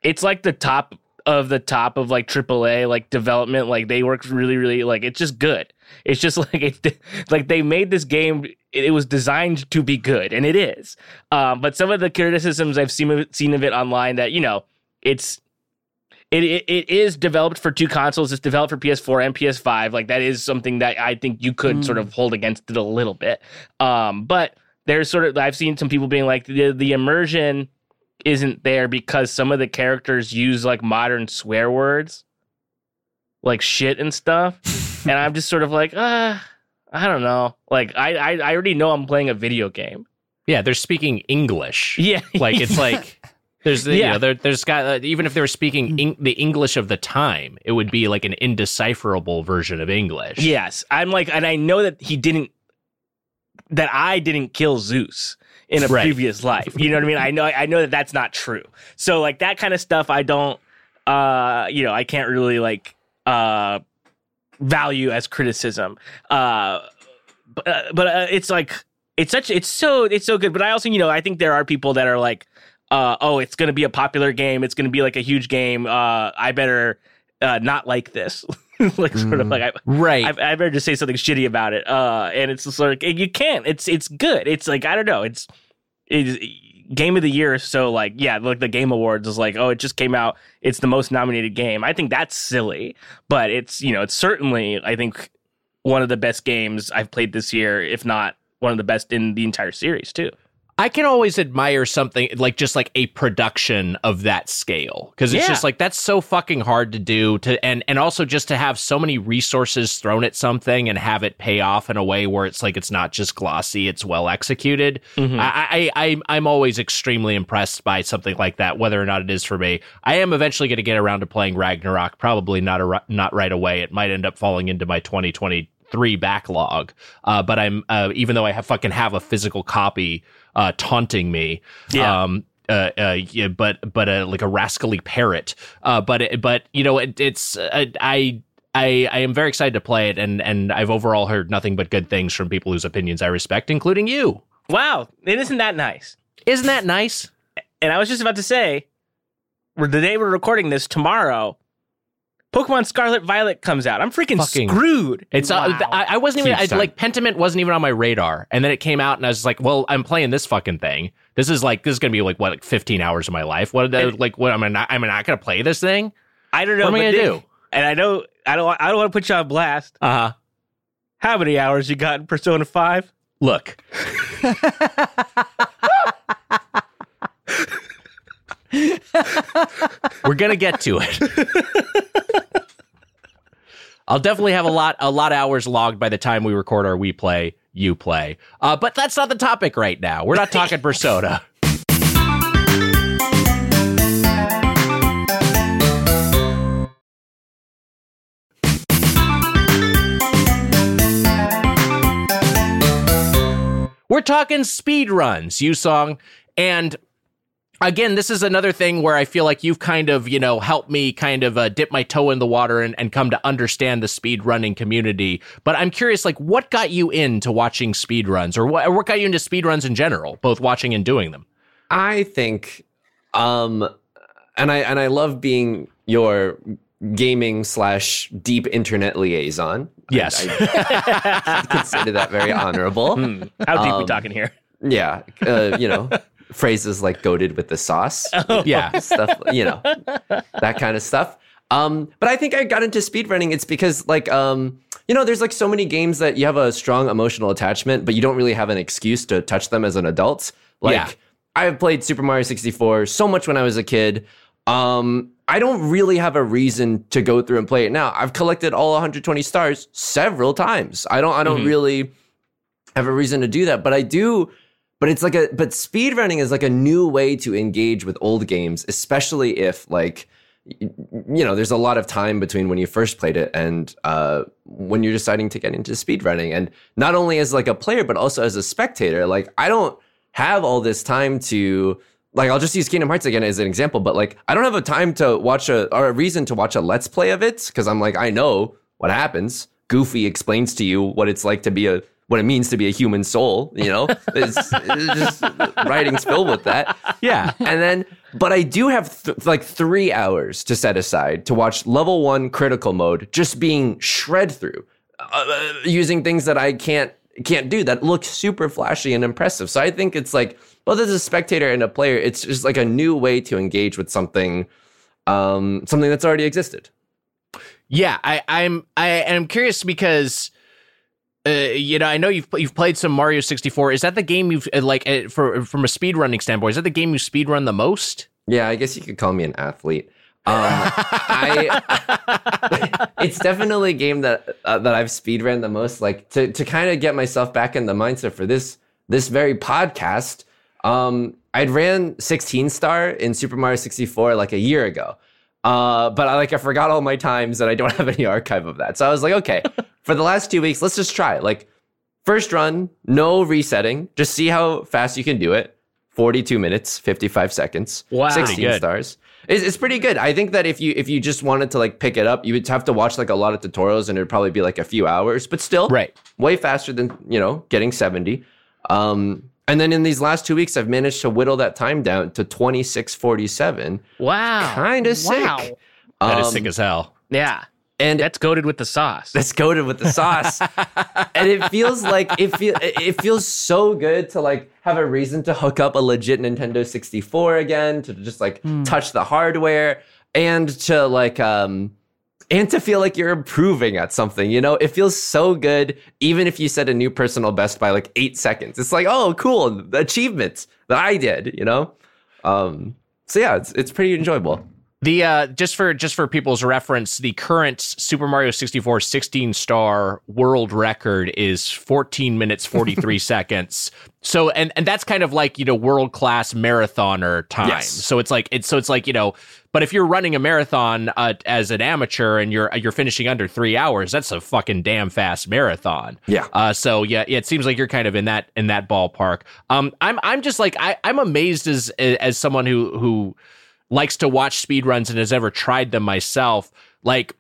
it's like the top of the top of like AAA like development like they work really really like it's just good it's just like it, like they made this game it, was designed to be good and it is um but some of the criticisms I've seen of it, seen of it online that you know it's it, it it is developed for two consoles. It's developed for PS4 and PS5. Like that is something that I think you could Mm. sort of hold against it a little bit. Um, but there's sort of I've seen some people being like the the immersion isn't there because some of the characters use like modern swear words, like shit and stuff, and I'm just sort of like, ah, I don't know. Like I I, I already know I'm playing a video game. Yeah, they're speaking English. Yeah, Like it's like there's the, you Yeah. know there, there's got uh, even if they were speaking eng- the English of the time, it would be like an indecipherable version of English. Yes, I'm like, and I know that he didn't, that I didn't kill Zeus in a Right. previous life. You know what I mean? I know, I know that that's not true. So like that kind of stuff, I don't, uh, you know, I can't really like uh value as criticism. Uh, but uh, but uh, it's like it's such it's so it's so good. But I also, you know, I think there are people that are like, uh, oh, it's going to be a popular game. It's going to be like a huge game. Uh, I better uh, not like this. like sort of Mm. like I, Right. I, I better just say something shitty about it. Uh, and it's just like you can't. It's it's good. It's like I don't know. It's it's game of the year. So like yeah, like the Game Awards is like oh it just came out. It's the most nominated game. I think that's silly, but it's you know it's certainly I think one of the best games I've played this year, if not one of the best in the entire series too. I can always admire something like just like a production of that scale because it's Yeah. just like that's so fucking hard to do to and and also just to have so many resources thrown at something and have it pay off in a way where it's like it's not just glossy, it's well executed. Mhm. I, I, I I'm always extremely impressed by something like that, whether or not it is for me. I am eventually going to get around to playing Ragnarok, probably not a, not right away. It might end up falling into my 2023 backlog. Uh, but I'm uh, even though I have fucking have a physical copy uh, taunting me. Yeah. Um, uh, uh, yeah, but but uh, like a rascally parrot. Uh, but it, but you know it, it's uh, I. I, I am very excited to play it, and, and I've overall heard nothing but good things from people whose opinions I respect, including you. Wow, it isn't that nice. Isn't that nice? And I was just about to say, the day we're recording this tomorrow. Pokemon Pokemon Scarlet Violet comes out, I'm freaking Fucking- screwed. It's uh, Wow. I, I wasn't even I, like Pentiment wasn't even on my radar, and then it came out, and I was like, well, I'm playing this fucking thing. This is like this is gonna be like what like 15 hours of my life. What uh, like what am I not? Am I not gonna play this thing? I don't know. What am I but gonna then- do? And I know I don't. I don't want to put you on blast. Uh huh. How many hours you got in Persona Five? Look. We're gonna get to it. I'll definitely have a lot a lot of hours logged by the time we record our we play you play. Uh, but that's not the topic right now. We're not talking persona. We're talking speed runs, Yusong, and again, this is another thing where I feel like you've kind of, you know, helped me kind of uh, dip my toe in the water and, and come to understand the speed running community. But I'm curious, like, what got you into watching speed runs, or what, or what got you into speed runs in general, both watching and doing them? I think, um, and I and I love being your gaming slash deep internet liaison. Yes. I, I consider that very honorable. Hmm. How deep we Um, talking here? Yeah, uh, you know, phrases like "goaded with the sauce," yeah. stuff, you know, that kind of stuff. Um, but I think I got into speedrunning. It's because like, um, you know, there's like so many games that you have a strong emotional attachment, but you don't really have an excuse to touch them as an adult. Like, Yeah. I've played Super Mario 64 so much when I was a kid. Um, I don't really have a reason to go through and play it now. I've collected all 120 stars several times. I don't. I don't Mhm. really have a reason to do that, but I do. But it's like a. But speedrunning is like a new way to engage with old games, especially if like you know there's a lot of time between when you first played it and uh, when you're deciding to get into speedrunning and not only as like a player but also as a spectator like i don't have all this time to like i'll just use kingdom hearts again as an example but like i don't have a time to watch a or a reason to watch a let's play of it because i'm like i know what happens goofy explains to you what it's like to be a what it means to be a human soul you know? It's, it's just writing's filled with that. Yeah. and then but i do have th- like three hours to set aside to watch level one critical mode just being shred through uh, using things that i can't can't do that look super flashy and impressive. So i think it's like both as a spectator and a player it's just like a new way to engage with something um something that's already existed. Yeah, I, I'm I am curious because uh, you know I know you've you've played some Mario 64. Is that the game you've uh, like uh, for from a speed running standpoint? Is that the game you speed run the most? yeah i guess you could call me an athlete um i it's definitely a game that uh, that I've speedrun the most. Like to to kind of get myself back in the mindset for this this very podcast. Um, I'd ran 16 star in Super Mario 64 like a year ago. Uh, but I like I forgot all my times and I don't have any archive of that. So I was like, okay, for the last two weeks, let's just try it. Like first run, no resetting, just see how fast you can do it. 42 minutes, 55 seconds. Wow. 16 Pretty good. stars. It's, it's pretty good. I think that if you if you just wanted to like pick it up, you would have to watch like a lot of tutorials and it'd probably be like a few hours, but still Right. way faster than, you know, getting 70. Um and then in these last two weeks, I've managed to whittle that time down to 2647. Wow. Kind of sick. Wow. sick. That is Um, sick as hell. Yeah. and That's goaded with the sauce. that's coated with the sauce and it feels like it feel it feels so good to like have a reason to hook up a legit Nintendo 64 again to just like touch the hardware and to like um and to feel like you're improving at something you know? It feels so good even if you set a new personal best by like 8 seconds. It's like oh cool achievements that I did you know? Um so yeah it's it's pretty enjoyable The uh, just for just for people's reference, the current Super Mario 64 16 star world record is 14 minutes 43 seconds. So and and that's kind of like you know world class marathoner time. Yes. So it's like it's so it's like you know. But if you're running a marathon uh, as an amateur and you're you're finishing under three hours, that's a fucking damn fast marathon. Yeah. Uh, so yeah, yeah, it seems like you're kind of in that in that ballpark. Um, I'm I'm just like I I'm amazed as as someone who who likes to watch speedruns and has ever tried them myself. Like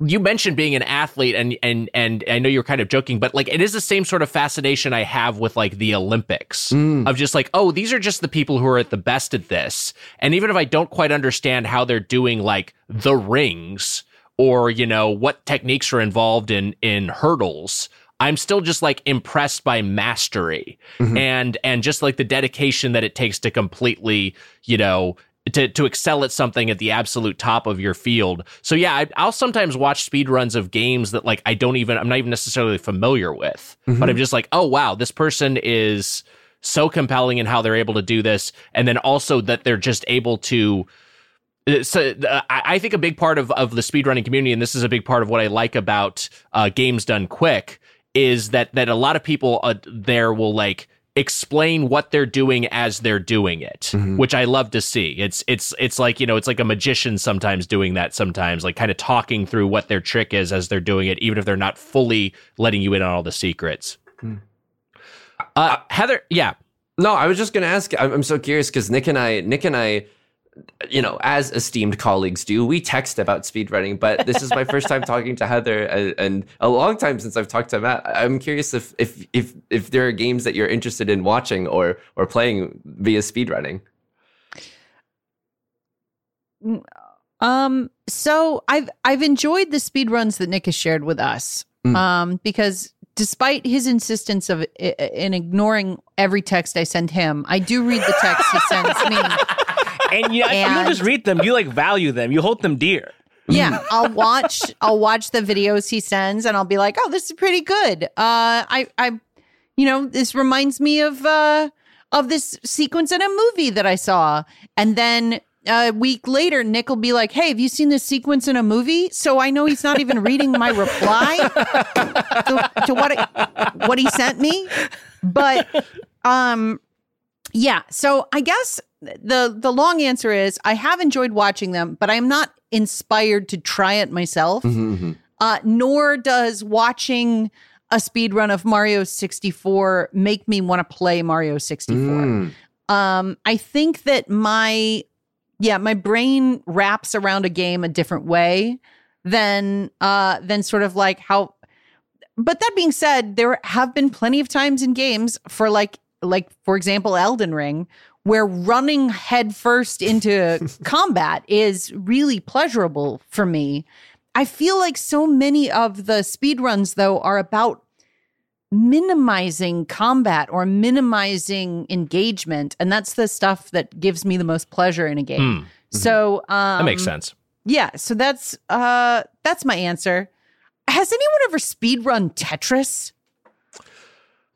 you mentioned being an athlete and and and I know you're kind of joking, but like it is the same sort of fascination I have with like the Olympics mm. of just like, oh, these are just the people who are at the best at this. And even if I don't quite understand how they're doing like the rings or you know what techniques are involved in in hurdles i'm still just like impressed by mastery mm-hmm. and and just like the dedication that it takes to completely you know to, to excel at something at the absolute top of your field. So yeah, I, I'll sometimes watch speed runs of games that like I don't even I'm not even necessarily familiar with, but I'm just like, oh wow, this person is so compelling in how they're able to do this, and then also that they're just able to. So uh, I I think a big part of of the speedrunning community, and this is a big part of what I like about uh, games done quick, is that that a lot of people uh, there will like explain what they're doing as they're doing it which i love to see. It's it's it's like you know it's like a magician sometimes doing that sometimes like kind of talking through what their trick is as they're doing it even if they're not fully letting you in on all the secrets. Uh heather yeah. No, I was just going to ask. I'm, I'm so curious because Nick and I, Nick and I, you know, as esteemed colleagues do, we text about speedrunning. But this is my first time talking to Heather, and, and a long time since I've talked to Matt. I'm curious if if if if there are games that you're interested in watching or or playing via speedrunning. Um, so I've I've enjoyed the speed runs that Nick has shared with us. Um, because despite his insistence of in ignoring every text I send him, I do read the text he sends me. And you, you don't just read them; you like value them. You hold them dear. Yeah, I'll watch I'll watch the videos he sends and I'll be like, "Oh, this is pretty good." Uh I I you know, this reminds me of uh of this sequence in a movie that I saw. And then a week later, Nick will be like, "Hey, have you seen this sequence in a movie?" So I know he's not even reading my reply to, to what what he sent me. But um, yeah. So I guess the the long answer is I have enjoyed watching them, but I'm not inspired to try it myself. Uh, nor does watching a speed run of Mario 64 make me want to play Mario 64. Mm. Um, I think that my yeah, my brain wraps around a game a different way than uh than sort of like how but that being said, there have been plenty of times in games for like like for example Elden Ring where running headfirst into combat is really pleasurable for me. I feel like so many of the speedruns though are about minimizing combat or minimizing engagement and that's the stuff that gives me the most pleasure in a game. So um that makes sense yeah, so that's uh that's my answer. Has anyone ever speedrun Tetris?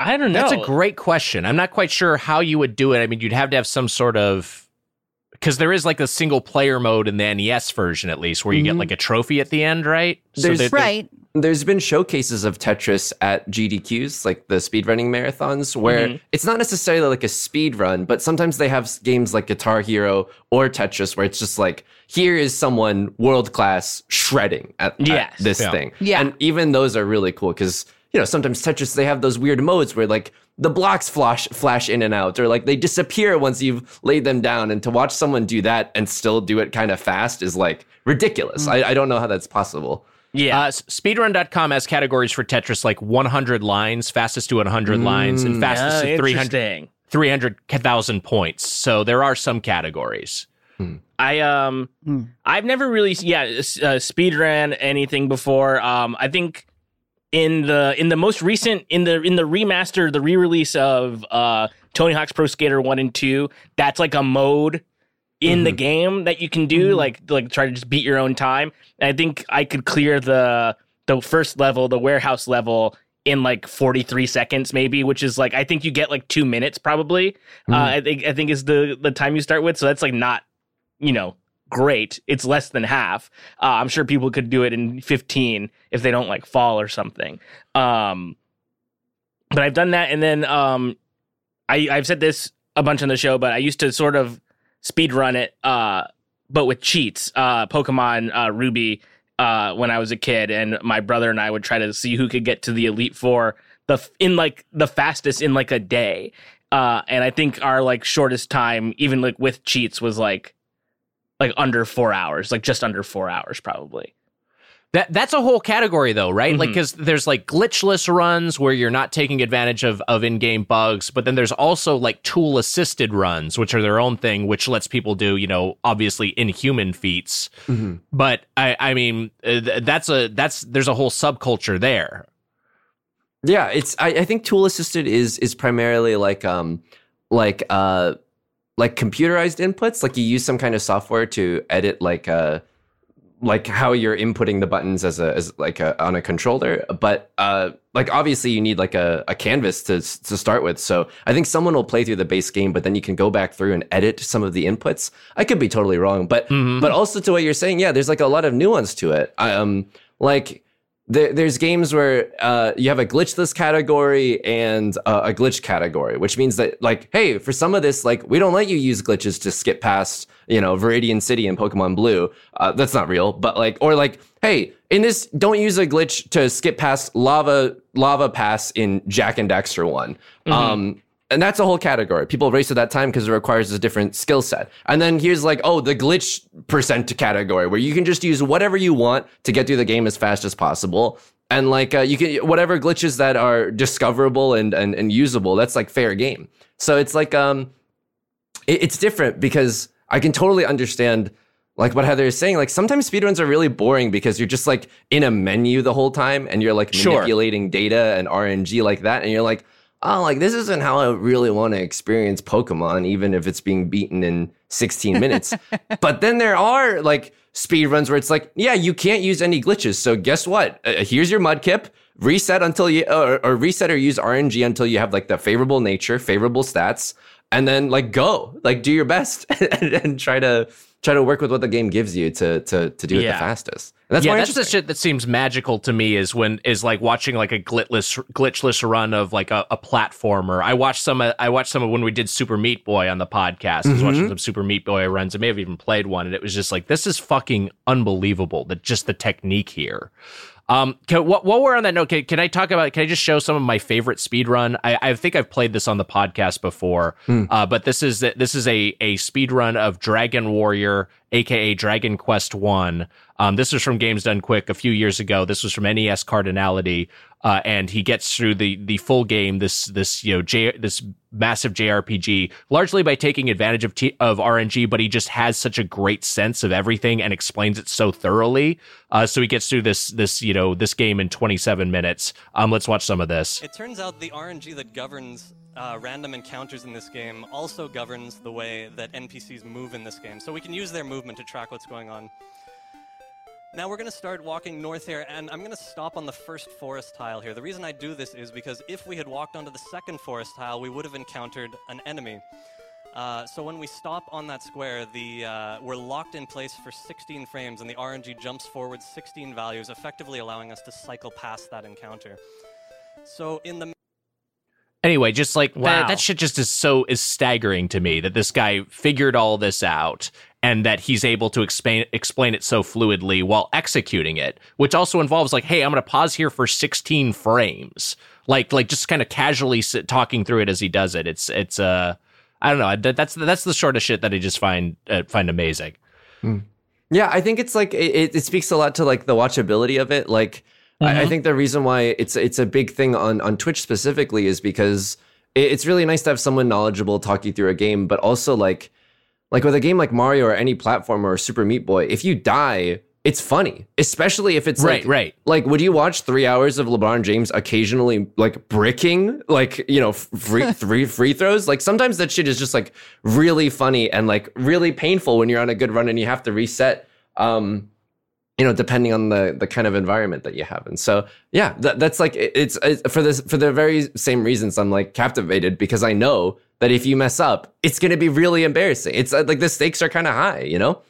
I don't know. That's a great question. I'm not quite sure how you would do it. I mean, you'd have to have some sort of because there is like a single player mode in the NES version, at least, where you get mm-hmm. like a trophy at the end, right? There's- there- there- Right. There's been showcases of Tetris at GDQs, like the speedrunning marathons, where mm-hmm. it's not necessarily like a speed run, but sometimes they have games like Guitar Hero or Tetris where it's just like, here is someone world class shredding at, at this Yeah. thing. Yeah. And even those are really cool because, you know, sometimes Tetris, they have those weird modes where like the blocks flash, flash in and out or like they disappear once you've laid them down. And to watch someone do that and still do it kind of fast is like ridiculous. I, I don't know how that's possible. yeah. Uh, s- speedrun.com has categories for Tetris like 100 lines, fastest to 100 lines, and fastest Uh, to 300 interesting. 300,000 points. So there are some categories. I um I've never really yeah s- uh, speed ran anything before. Um I think in the in the most recent in the in the remaster the re-release of uh Tony Hawk's Pro Skater 1 and 2, that's like a mode in the game that you can do like like try to just beat your own time. And I think I could clear the the first level, the warehouse level in like 43 seconds maybe, which is like I think you get like 2 minutes probably. Uh I think I think is the the time you start with, so that's like not you know, great. It's less than half. Uh, I'm sure people could do it in 15 if they don't like fall or something. Um, but I've done that, and then um, I I've said this a bunch on the show, but I used to sort of speed run it, uh, but with cheats. Uh, Pokemon uh, Ruby. Uh, when I was a kid, and my brother and I would try to see who could get to the Elite Four the in like the fastest in like a day. Uh, and I think our like shortest time, even like with cheats, was like like under four hours, like just under four hours, probably. That that's a whole category though, right? Like Mhm. because there's like glitchless runs where you're not taking advantage of of in-game bugs, but then there's also like tool assisted runs, which are their own thing, which lets people do you know obviously inhuman feats. But I I mean uh, th- that's a that's there's a whole subculture there. Yeah, it's I, I think tool assisted is is primarily like um like uh like computerized inputs. Like you use some kind of software to edit like uh like how you're inputting the buttons as a as like a, on a controller. But uh like obviously you need like a, a canvas to to start with. So I think someone will play through the base game, but then you can go back through and edit some of the inputs. I could be totally wrong, but Mhm. but also to what you're saying, yeah, there's like a lot of nuance to it. Um, like there, there's games where uh, you have a glitchless category and uh, a glitch category, which means that like, hey, for some of this, like we don't let you use glitches to skip past, you know, Viridian City and Pokemon Blue. Uh, that's not real, but like, or like, hey, in this, don't use a glitch to skip past lava lava pass in Jak and Daxter one. Um, and that's a whole category. People race at that time because it requires a different skill set. And then here's like, oh, the glitch percent category where you can just use whatever you want to get through the game as fast as possible. And like, uh, you can, whatever glitches that are discoverable and, and, and usable, that's like fair game. So it's like, um, it, it's different because I can totally understand like what Heather is saying. Like sometimes speedruns are really boring because you're just like in a menu the whole time and you're like Sure. manipulating data and RNG like that. And you're like, oh, like this isn't how I really want to experience Pokemon, even if it's being beaten in 16 minutes. but then there are like speed runs where it's like, yeah, you can't use any glitches. So guess what? Uh, here's your Mudkip. Reset until you, or, or reset or use RNG until you have like the favorable nature, favorable stats, and then like go, like do your best and, and try to try to work with what the game gives you to to to do it the fastest. And that's yeah, that's the shit that seems magical to me is when is like watching like a glitchless glitchless run of like a, a platformer. I watched some I watched some of when we did Super Meat Boy on the podcast. I was watching mm-hmm. some Super Meat Boy runs. I may have even played one, and it was just like this is fucking unbelievable. That just the technique here. Um, can, wh- while we're on that note, can, can I talk about? Can I just show some of my favorite speed run? I, I think I've played this on the podcast before, uh, but this is this is a a speed run of Dragon Warrior, aka Dragon Quest One. Um, this was from Games Done Quick a few years ago. This was from NESCardinality, uh, and he gets through the the full game. This this you know J, this massive JRPG largely by taking advantage of T, of RNG, but he just has such a great sense of everything and explains it so thoroughly. Uh, so he gets through this this you know this game in 27 minutes. Um, let's watch some of this. It turns out the RNG that governs uh, random encounters in this game also governs the way that NPCs move in this game. So we can use their movement to track what's going on. Now we're going to start walking north here, and I'm going to stop on the first forest tile here. The reason I do this is because if we had walked onto the second forest tile, we would have encountered an enemy. Uh, so when we stop on that square, the uh, we're locked in place for 16 frames, and the RNG jumps forward 16 values, effectively allowing us to cycle past that encounter. So in the Anyway, just like Wow. that, that shit just is so is staggering to me that this guy figured all this out and that he's able to explain explain it so fluidly while executing it, which also involves like, hey, I'm going to pause here for 16 frames, like like just kind of casually sit, talking through it as he does it. It's it's uh I don't know. That's that's the sort of shit that I just find uh, find amazing. Yeah, I think it's like it, it, it speaks a lot to like the watchability of it. Like, I, I think the reason why it's it's a big thing on on Twitch specifically is because it, it's really nice to have someone knowledgeable talk you through a game, but also like like with a game like Mario or any platformer or Super Meat Boy, if you die, it's funny, especially if it's Right, like right. like would you watch three hours of LeBron James occasionally like bricking like you know free three free throws? Like sometimes that shit is just like really funny and like really painful when you're on a good run and you have to reset. Um, you know, depending on the the kind of environment that you have, and so yeah, that, that's like it- it's, it's for this for the very same reasons I'm like captivated because I know that if you mess up, it's going to be really embarrassing. It's uh, like the stakes are kind of high, you know.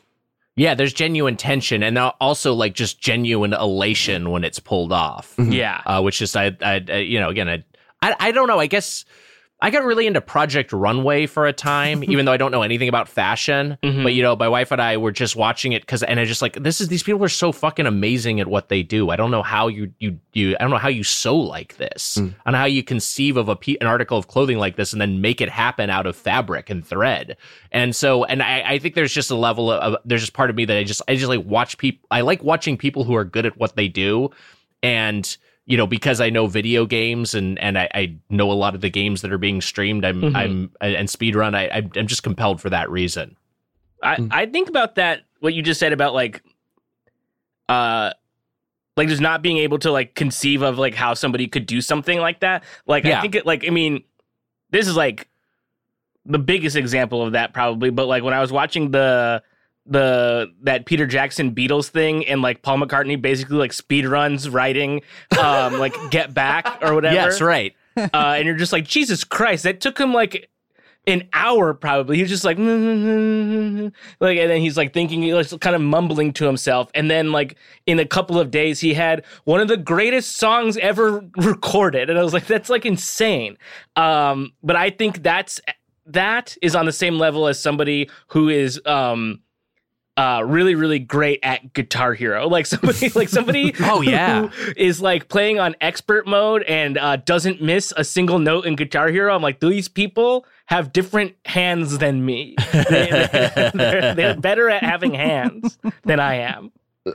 Yeah, there's genuine tension and also like just genuine elation when it's pulled off. Yeah. uh, which is I, I, I you know again I, I I don't know I guess I got really into Project Runway for a time, even though I don't know anything about fashion. Mhm. But you know, my wife and I were just watching it because, and I just like this is these people are so fucking amazing at what they do. I don't know how you you you I don't know how you sew like this, Mm. and how you conceive of a an article of clothing like this and then make it happen out of fabric and thread. And so, and I, I think there's just a level of there's just part of me that I just I just like watch people. I like watching people who are good at what they do, and you know because I know video games and and I, I know a lot of the games that are being streamed. I'm Mhm. I'm and speedrun. I I'm I'm just compelled for that reason. I, Mm. I think about that what you just said about like uh like just not being able to like conceive of like how somebody could do something like that. Like I think it like I mean this is like the biggest example of that probably, but like when I was watching the the that Peter Jackson Beatles thing and like Paul McCartney basically like speed runs writing um like Get Back or whatever Yes, right. uh, and you're just like Jesus Christ, that took him like an hour probably. He was just like like, and then he's like thinking, he was kind of mumbling to himself, and then like in a couple of days, he had one of the greatest songs ever recorded, and I was like, that's like insane. Um, but I think that's that is on the same level as somebody who is um uh really really great at guitar hero like somebody like somebody Oh, yeah. who is like playing on expert mode and uh doesn't miss a single note in guitar hero i'm like these people have different hands than me they, are they're better at having hands than i am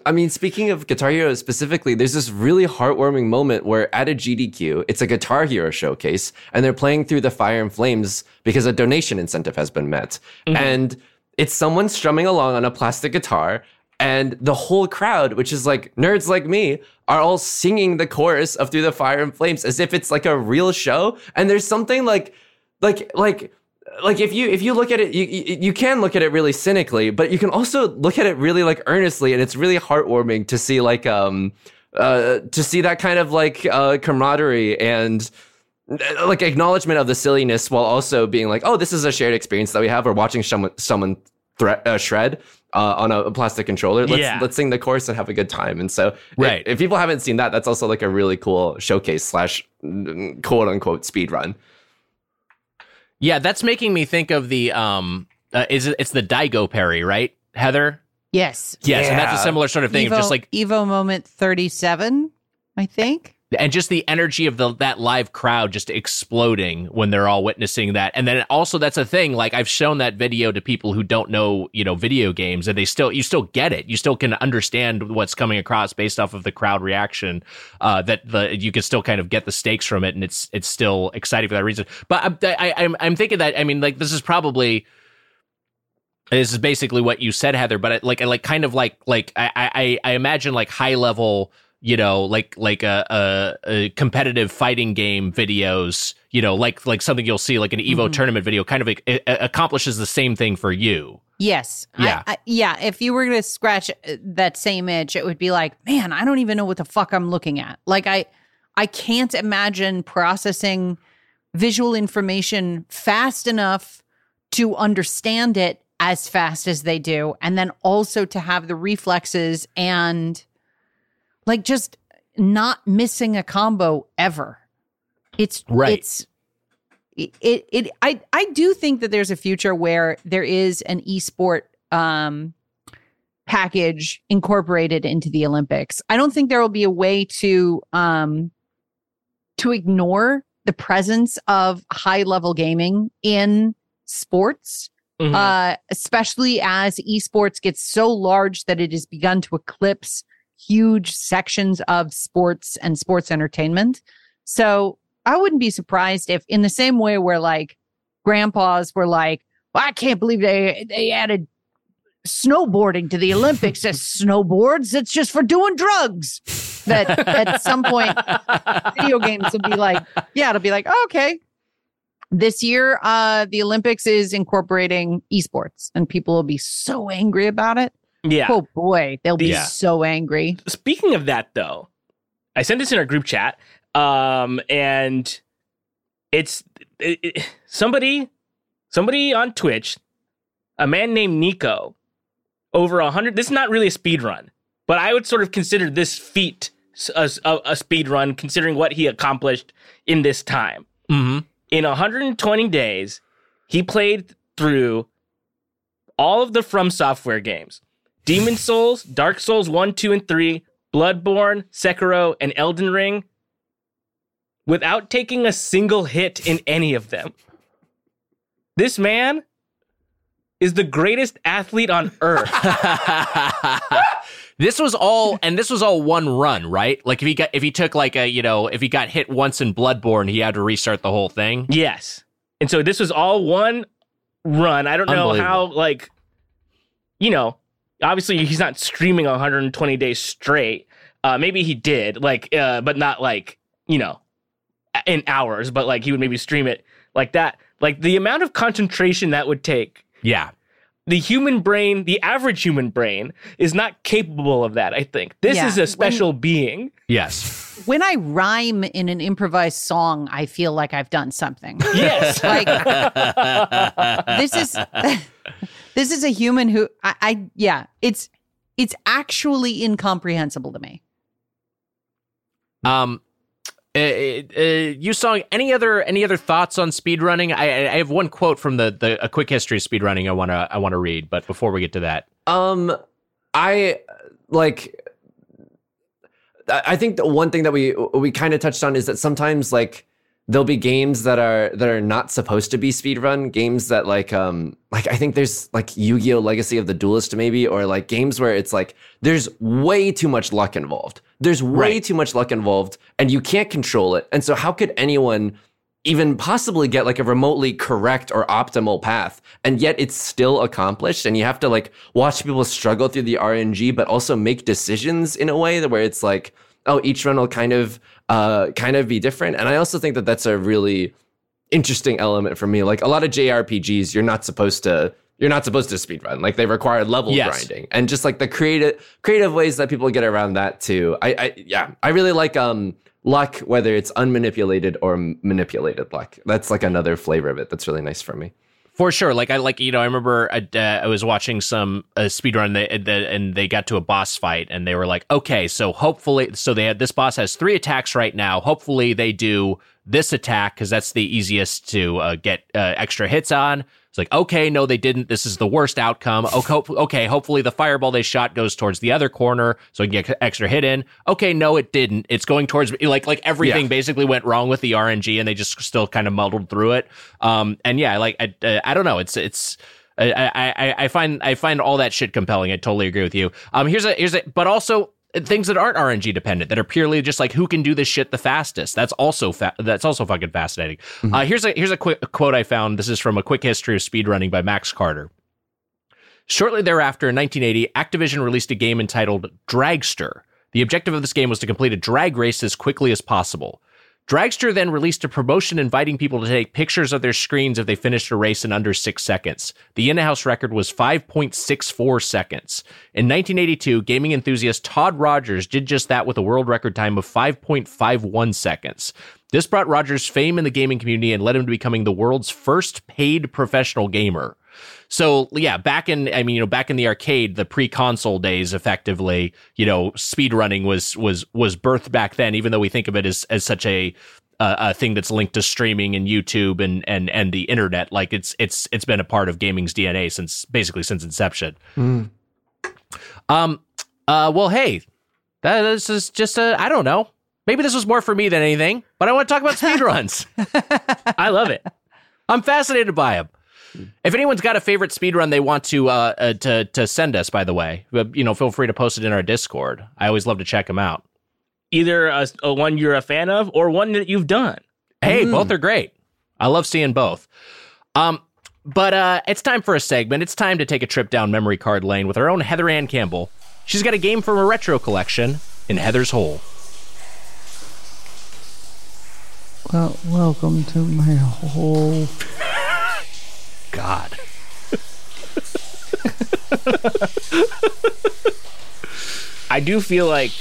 I mean, speaking of Guitar Hero specifically, there's this really heartwarming moment where at a GDQ, it's a Guitar Hero showcase, and they're playing through the Fire and Flames because a donation incentive has been met. And it's someone strumming along on a plastic guitar, and the whole crowd, which is like nerds like me, are all singing the chorus of Through the Fire and Flames as if it's like a real show. And there's something like, like, like, like if you if you look at it you, you can look at it really cynically but you can also look at it really like earnestly and it's really heartwarming to see like um uh to see that kind of like uh camaraderie and like acknowledgement of the silliness while also being like oh this is a shared experience that we have or watching someone someone thre- uh, shred uh, on a, a plastic controller let's Yeah. let's sing the chorus and have a good time and so Right. if, if people haven't seen that that's also like a really cool showcase slash quote unquote speed run Yeah, that's making me think of the um. Uh, is it? It's the Daigo Parry, right, Heather? Yes. Yes, and that's a similar sort of thing. Evo, of just like Evo moment 37, I think. And just the energy of the that live crowd just exploding when they're all witnessing that. And then also that's a thing like i've shown that video to people who don't know you know video games and they still you still get it. You still can understand what's coming across based off of the crowd reaction uh that the you can still kind of get the stakes from it and it's it's still exciting for that reason. But i'm I, i'm i'm thinking that i mean like this is probably this is basically what you said heather but it, like like kind of like like i i i imagine like high level you know like like a, a, a competitive fighting game videos you know like like something you'll see like an evo Mhm. tournament video kind of it accomplishes the same thing for you Yes. Yeah. I, yeah. If you were to scratch uh, that same itch, it would be like, man, I don't even know what the fuck I'm looking at. Like, I, I can't imagine processing visual information fast enough to understand it as fast as they do, and then also to have the reflexes and like just not missing a combo ever. It's Right. It's it, it it I I do think that there's a future where there is an esport um package incorporated into the Olympics. I don't think there will be a way to um to ignore the presence of high level gaming in sports. Mhm. Uh, especially as esports gets so large that it has begun to eclipse huge sections of sports and sports entertainment. So I wouldn't be surprised if, in the same way where like grandpas were like, well, I can't believe they they added snowboarding to the Olympics as snowboards. It's just for doing drugs. That at some point video games will be like, yeah, it'll be like, oh, okay. This year, uh, the Olympics is incorporating esports, and people will be so angry about it. Yeah Oh boy, they'll be Yeah. so angry. speaking of that though i sent this in our group chat um and it's it, it- somebody somebody on twitch a man named nico over a hundred this is not really a speed run but i would sort of consider this feat a speed run considering what he accomplished in this time mm-hmm. in 120 days, he played through all of the From Software games Demon Souls, Dark Souls 1, 2, and 3, Bloodborne, Sekiro, and Elden Ring without taking a single hit in any of them. This man is the greatest athlete on earth. this was all, and this was all one run, right? Like if he got, if he took like a, you know, if he got hit once in Bloodborne, he had to restart the whole thing. yes. And so this was all one run. I don't know how, like, you know, obviously he's not streaming 120 days straight. Uh, maybe he did, like, uh, but not like, you know, in hours, but like he would maybe stream it like that. Like the amount of concentration that would take Yeah. the human brain, the average human brain, is not capable of that. I think this Yeah. is a special being. Yes. When I rhyme in an improvised song, I feel like I've done something. Yes, like this is this is a human who I, I yeah, it's it's actually incomprehensible to me. Um, uh, uh, you saw any other any other thoughts on speedrunning? I I have one quote from the the a quick history of speedrunning I want to I want to read, but before we get to that, Um, I like. I I think the one thing that we we kind of touched on is that sometimes like there'll be games that are that are not supposed to be speedrun games that like um like I think there's like Yu-Gi-Oh Legacy of the Duelist maybe or like games where it's like there's way too much luck involved. There's way Right. too much luck involved and you can't control it. And so how could anyone even possibly get like a remotely correct or optimal path and yet it's still accomplished and you have to like watch people struggle through the RNG but also make decisions in a way that where it's like oh each run will kind of uh kind of be different. And I also think that that's a really interesting element for me. Like a lot of JRPGs you're not supposed to you're not supposed to speed run. like they require level Yes. grinding. And just like the creative creative ways that people get around that too. I, I yeah i really like um luck whether it's unmanipulated or manipulated luck. That's like another flavor of it that's really nice for me For sure. Like I like you know I remember I, uh, I was watching some uh, speedrun they, they, and they got to a boss fight and they were like, okay, so hopefully, so they had this boss has three attacks right now. Hopefully they do this attack because that's the easiest to uh, get uh, extra hits on. It's like, okay, no, they didn't. This is the worst outcome. Okay, hope- okay, hopefully the fireball they shot goes towards the other corner so I can get extra hit in. Okay, no, it didn't. It's going towards like like everything Yeah. basically went wrong with the RNG and they just still kind of muddled through it. Um, and yeah, like I, uh, I don't know. It's it's. I, I I- I find I find all that shit compelling. I totally agree with you. Um, here's a here's a but also things that aren't RNG dependent that are purely just like who can do this shit the fastest. That's also fa- that's also fucking fascinating. Uh, here's a here's a quick quote I found. This is from a quick history of speedrunning by Max Carter. Shortly thereafter, in 1980, Activision released a game entitled Dragster. The objective of this game was to complete a drag race as quickly as possible. Dragster then released a promotion inviting people to take pictures of their screens if they finished a race in under six seconds. The in house record was 5.64 seconds. In 1982, gaming enthusiast Todd Rogers did just that with a world record time of 5.51 seconds. This brought Rogers fame in the gaming community and led him to becoming the world's first paid professional gamer. So yeah, back in I mean, you know, back in the arcade, the pre-console days, effectively, you know, speedrunning was was was birthed back then. Even though we think of it as as such a uh, a thing that's linked to streaming and YouTube and and and the internet, like it's it's it's been a part of gaming's DNA since basically since inception. Um. Uh. Well, hey, that this is just a I don't know. Maybe this was more for me than anything, but I want to talk about speedruns. I love it. I'm fascinated by them. If anyone's got a favorite speedrun they want to uh, uh to to send us, by the way, uh, you know, feel free to post it in our Discord. I always love to check them out. Either a, a one you're a fan of or one that you've done. Hey, both are great. I love seeing both. Um, but uh, it's time for a segment. It's time to take a trip down memory card lane with our own Heather Ann Campbell. She's got a game from a retro collection in Heather's Hole. Well, welcome to my whole. God. I do feel like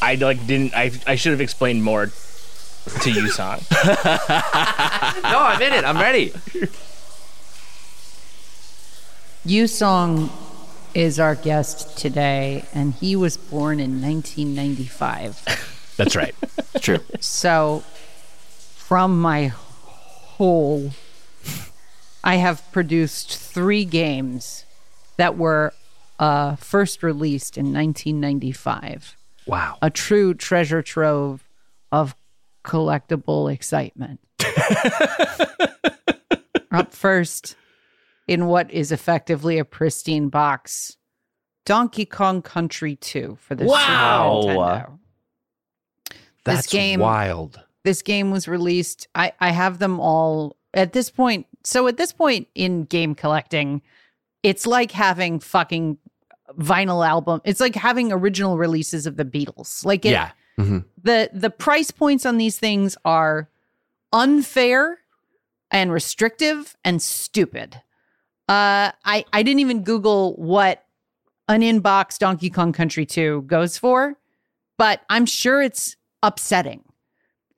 I like didn't I I should have explained more to Yusong. no i'm in it i'm ready Yusong is our guest today, and he was born in 1995. That's right. true So, from my hole, I have produced three games that were uh, first released in 1995. Wow. A true treasure trove of collectible excitement. Up first, in what is effectively a pristine box, Donkey Kong Country 2 for the Wow. Super Nintendo. That's game- wild. this game was released. I, I have them all at this point. So at this point in game collecting, it's like having fucking vinyl album. It's like having original releases of the Beatles. Like it, yeah. the the price points on these things are unfair and restrictive and stupid. Uh, I I didn't even Google what an inbox Donkey Kong Country 2 goes for, but I'm sure it's upsetting.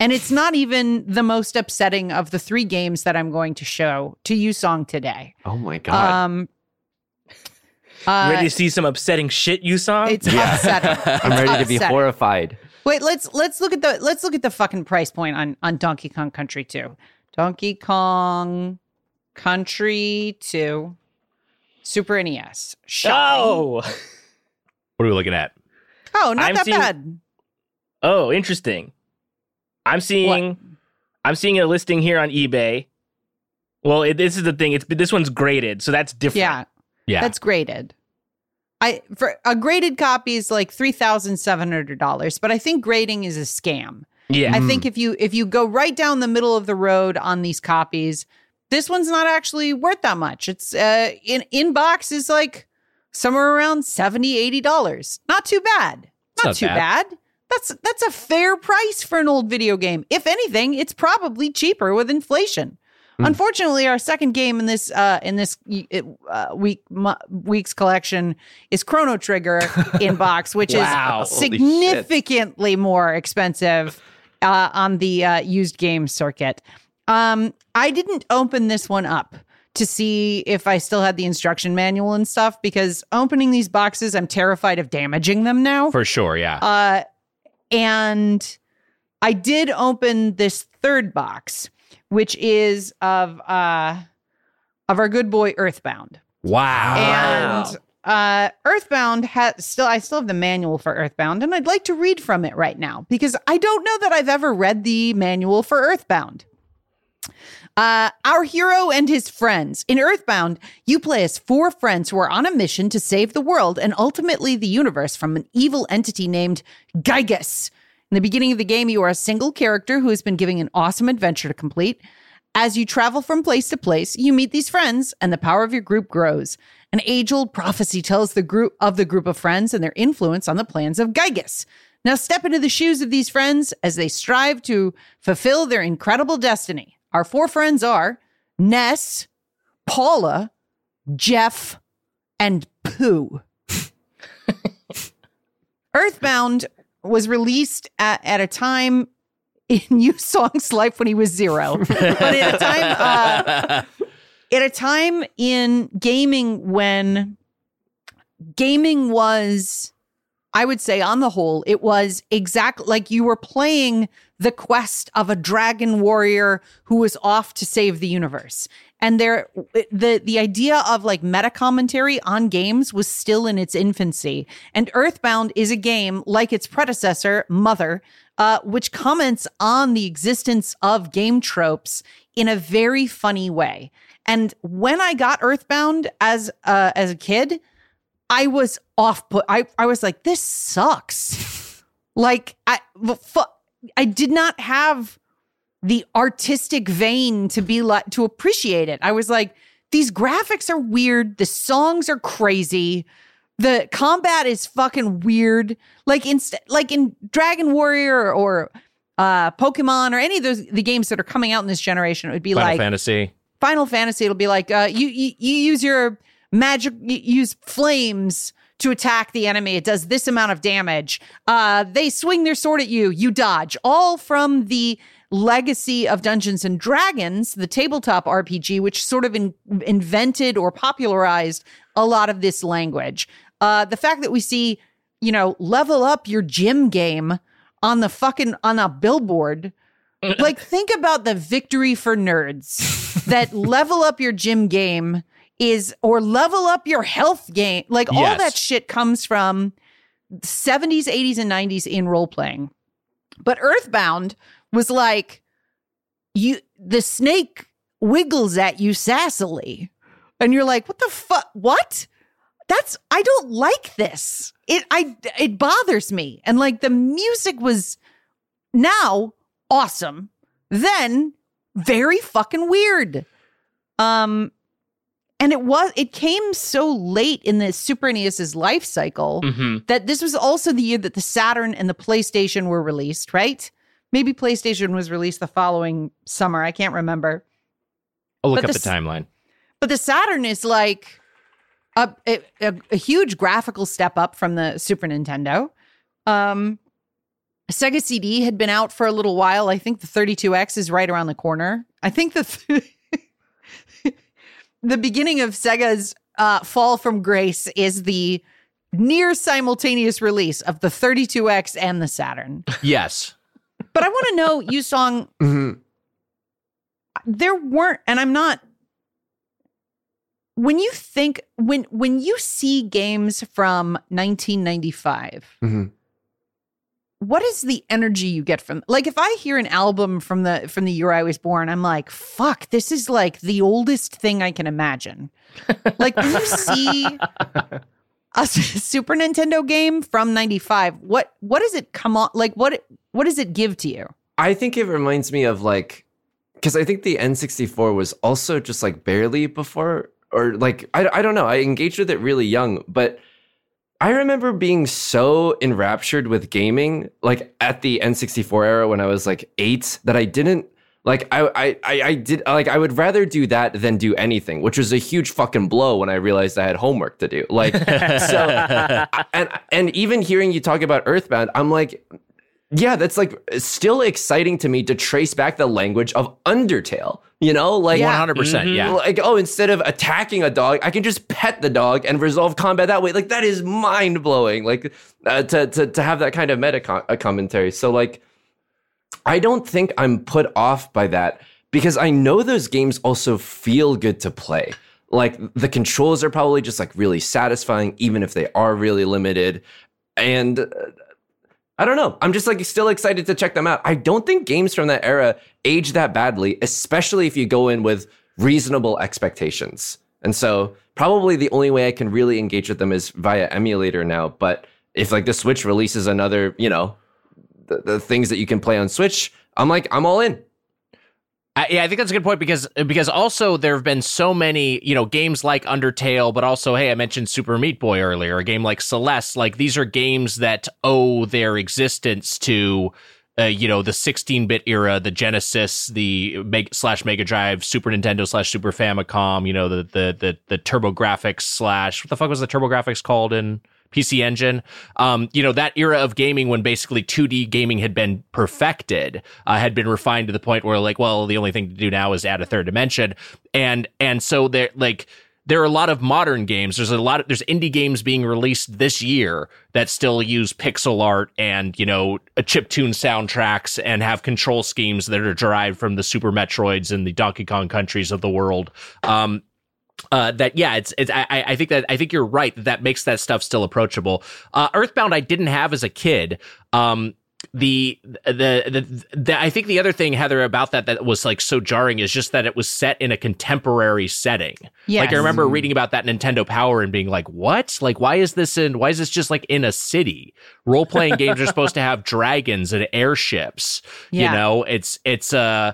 And it's not even the most upsetting of the three games that I'm going to show to Yusong today. Oh my god. Um uh, Ready to see some upsetting shit, Yusong? it's upsetting. I'm It's ready to be horrified. Wait, let's let's look at the let's look at the fucking price point on on Donkey Kong Country 2. Donkey Kong Country 2 Super NES. Shocking. oh, What are we looking at? Oh, not I'm that seeing- bad. oh, interesting. I'm seeing, I'm seeing a listing here on eBay. Well, it, this is the thing. It's this one's graded, so that's different. Yeah, Yeah. that's graded. I for a graded copy is like three thousand seven hundred dollars, but I think grading is a scam. yeah. I think if you if you go right down the middle of the road on these copies, this one's not actually worth that much. It's uh in inbox is like somewhere around 70 80 dollars. Not too bad. Not, not too bad. bad. That's that's a fair price for an old video game. If anything, it's probably cheaper with inflation. Unfortunately, our second game in this uh, in this uh, week mo- week's collection is Chrono Trigger in box, which Wow. is significantly more expensive uh, on the uh, used game circuit. Um, I didn't open this one up to see if I still had the instruction manual and stuff because opening these boxes, I'm terrified of damaging them now. For sure. Yeah. Uh, and I did open this third box, which is of uh, of our good boy Earthbound. wow. And uh, Earthbound has still, I still have the manual for Earthbound, and I'd like to read from it right now because I don't know that I've ever read the manual for Earthbound. Uh, our hero and his friends. In Earthbound, you play as four friends who are on a mission to save the world and ultimately the universe from an evil entity named Giygas. In the beginning of the game, you are a single character who has been given an awesome adventure to complete. As you travel from place to place, you meet these friends, and the power of your group grows. An age-old prophecy tells the group of the group of friends and their influence on the plans of Giygas. Now step into the shoes of these friends as they strive to fulfill their incredible destiny. Our four friends are Ness, Paula, Jeff, and Poo. Earthbound was released at, at a time in Yusong's life when he was zero, but at a time uh, at a time in gaming when gaming was I would say on the whole it was exactly like you were playing the quest of a dragon warrior who is off to save the universe and there the the idea of like meta commentary on games was still in its infancy and earthbound is a game like its predecessor mother uh, which comments on the existence of game tropes in a very funny way and when i got earthbound as uh, as a kid I was off put. I, I was like, this sucks. like I fu- I did not have the artistic vein to be like to appreciate it. I was like, these graphics are weird. The songs are crazy. The combat is fucking weird. Like in like in Dragon Warrior or uh Pokemon or any of those the games that are coming out in this generation, it would be like Final like Fantasy. Final Fantasy, it'll be like uh, you, you you use your magic, you use flames to attack the enemy. It does this amount of damage. Uh, they swing their sword at you, you dodge. All from the legacy of Dungeons and Dragons, the tabletop RPG, which sort of in, invented or popularized a lot of this language. Uh, the fact that we see, you know, level up your gym game on the fucking on a billboard like think about the victory for nerds that level up your gym game is or level up your health game. Like all that shit comes from 70s, 80s, and 90s in role playing. But Earthbound was like you the snake wiggles at you sassily. And you're like, what the fuck? What? That's I don't like this. It I it bothers me. And like the music was now awesome. Then very fucking weird. Um and it was it came so late in the Super NES's life cycle hmm that this was also the year that the Saturn and the PlayStation were released, right? Maybe PlayStation was released the following summer. I can't remember. I'll look But up the the timeline. But the Saturn is like a, a, a, huge graphical step up from the Super Nintendo. Um, Sega CD had been out for a little while. I think the 32X is right around the corner. I think the the beginning of Sega's uh, fall from grace is the near simultaneous release of the 32X and the Saturn. Yes. But I want to know, Yusong, Mhm. there weren't and i'm not when you think when when you see games from 1995 Mhm. What is the energy you get from like if i hear an album from the from the year i was born i'm like fuck this is like the oldest thing i can imagine like when you see a super nintendo game from 95 what what does it come on like what what does it give to you I think it reminds me of like, because I think the N64 was also just like barely before, or like, I, I don't know. I engaged with it really young, but I remember being so enraptured with gaming, like at the N64 era when I was like eight, that I didn't. Like I, I, I, I did like I would rather do that than do anything, which was a huge fucking blow when I realized I had homework to do. Like so, and and even hearing you talk about Earthbound, I'm like, yeah, that's like still exciting to me to trace back the language of Undertale. You know, like 100%. Mhm. Yeah. like oh, instead of attacking a dog, I can just pet the dog and resolve combat that way. Like that is mind blowing. Like uh, to to to have that kind of meta com- uh, commentary. So like, I don't think I'm put off by that because I know those games also feel good to play. Like the controls are probably just like really satisfying, even if they are really limited. And uh, I don't know. I'm just like still excited to check them out. I don't think games from that era age that badly, especially if you go in with reasonable expectations. And so probably the only way I can really engage with them is via emulator now. But if like the Switch releases another, you know, the, the things that you can play on Switch, I'm like, I'm all in. I, yeah, I think that's a good point because because also there have been so many you know games like Undertale, but also hey, I mentioned Super Meat Boy earlier, a game like Celeste. Like these are games that owe their existence to. Uh, you know the 16-bit era, the Genesis, the Meg- slash Mega Drive, Super Nintendo slash Super Famicom. You know the the the the TurboGrafx slash what the fuck was the TurboGrafx called in PC Engine. Um, you know, that era of gaming when basically 2D gaming had been perfected, uh, had been refined to the point where like, well, the only thing to do now is add a third dimension. And and so there like there are a lot of modern games. There's a lot of there's indie games being released this year that still use pixel art and, you know, a chiptune soundtracks and have control schemes that are derived from the Super Metroids and the Donkey Kong countries of the world. Um, uh, that yeah, it's it's I, I I think that I think you're right that that makes that stuff still approachable. Uh, Earthbound I didn't have as a kid. Um, the, the the the I think the other thing Heather about that that was like so jarring is just that it was set in a contemporary setting. Yes. Like I remember reading about that Nintendo Power and being like, "What? Like why is this in why is this just like in a city? Role playing games are supposed to have dragons and airships. Yeah. You know, it's it's uh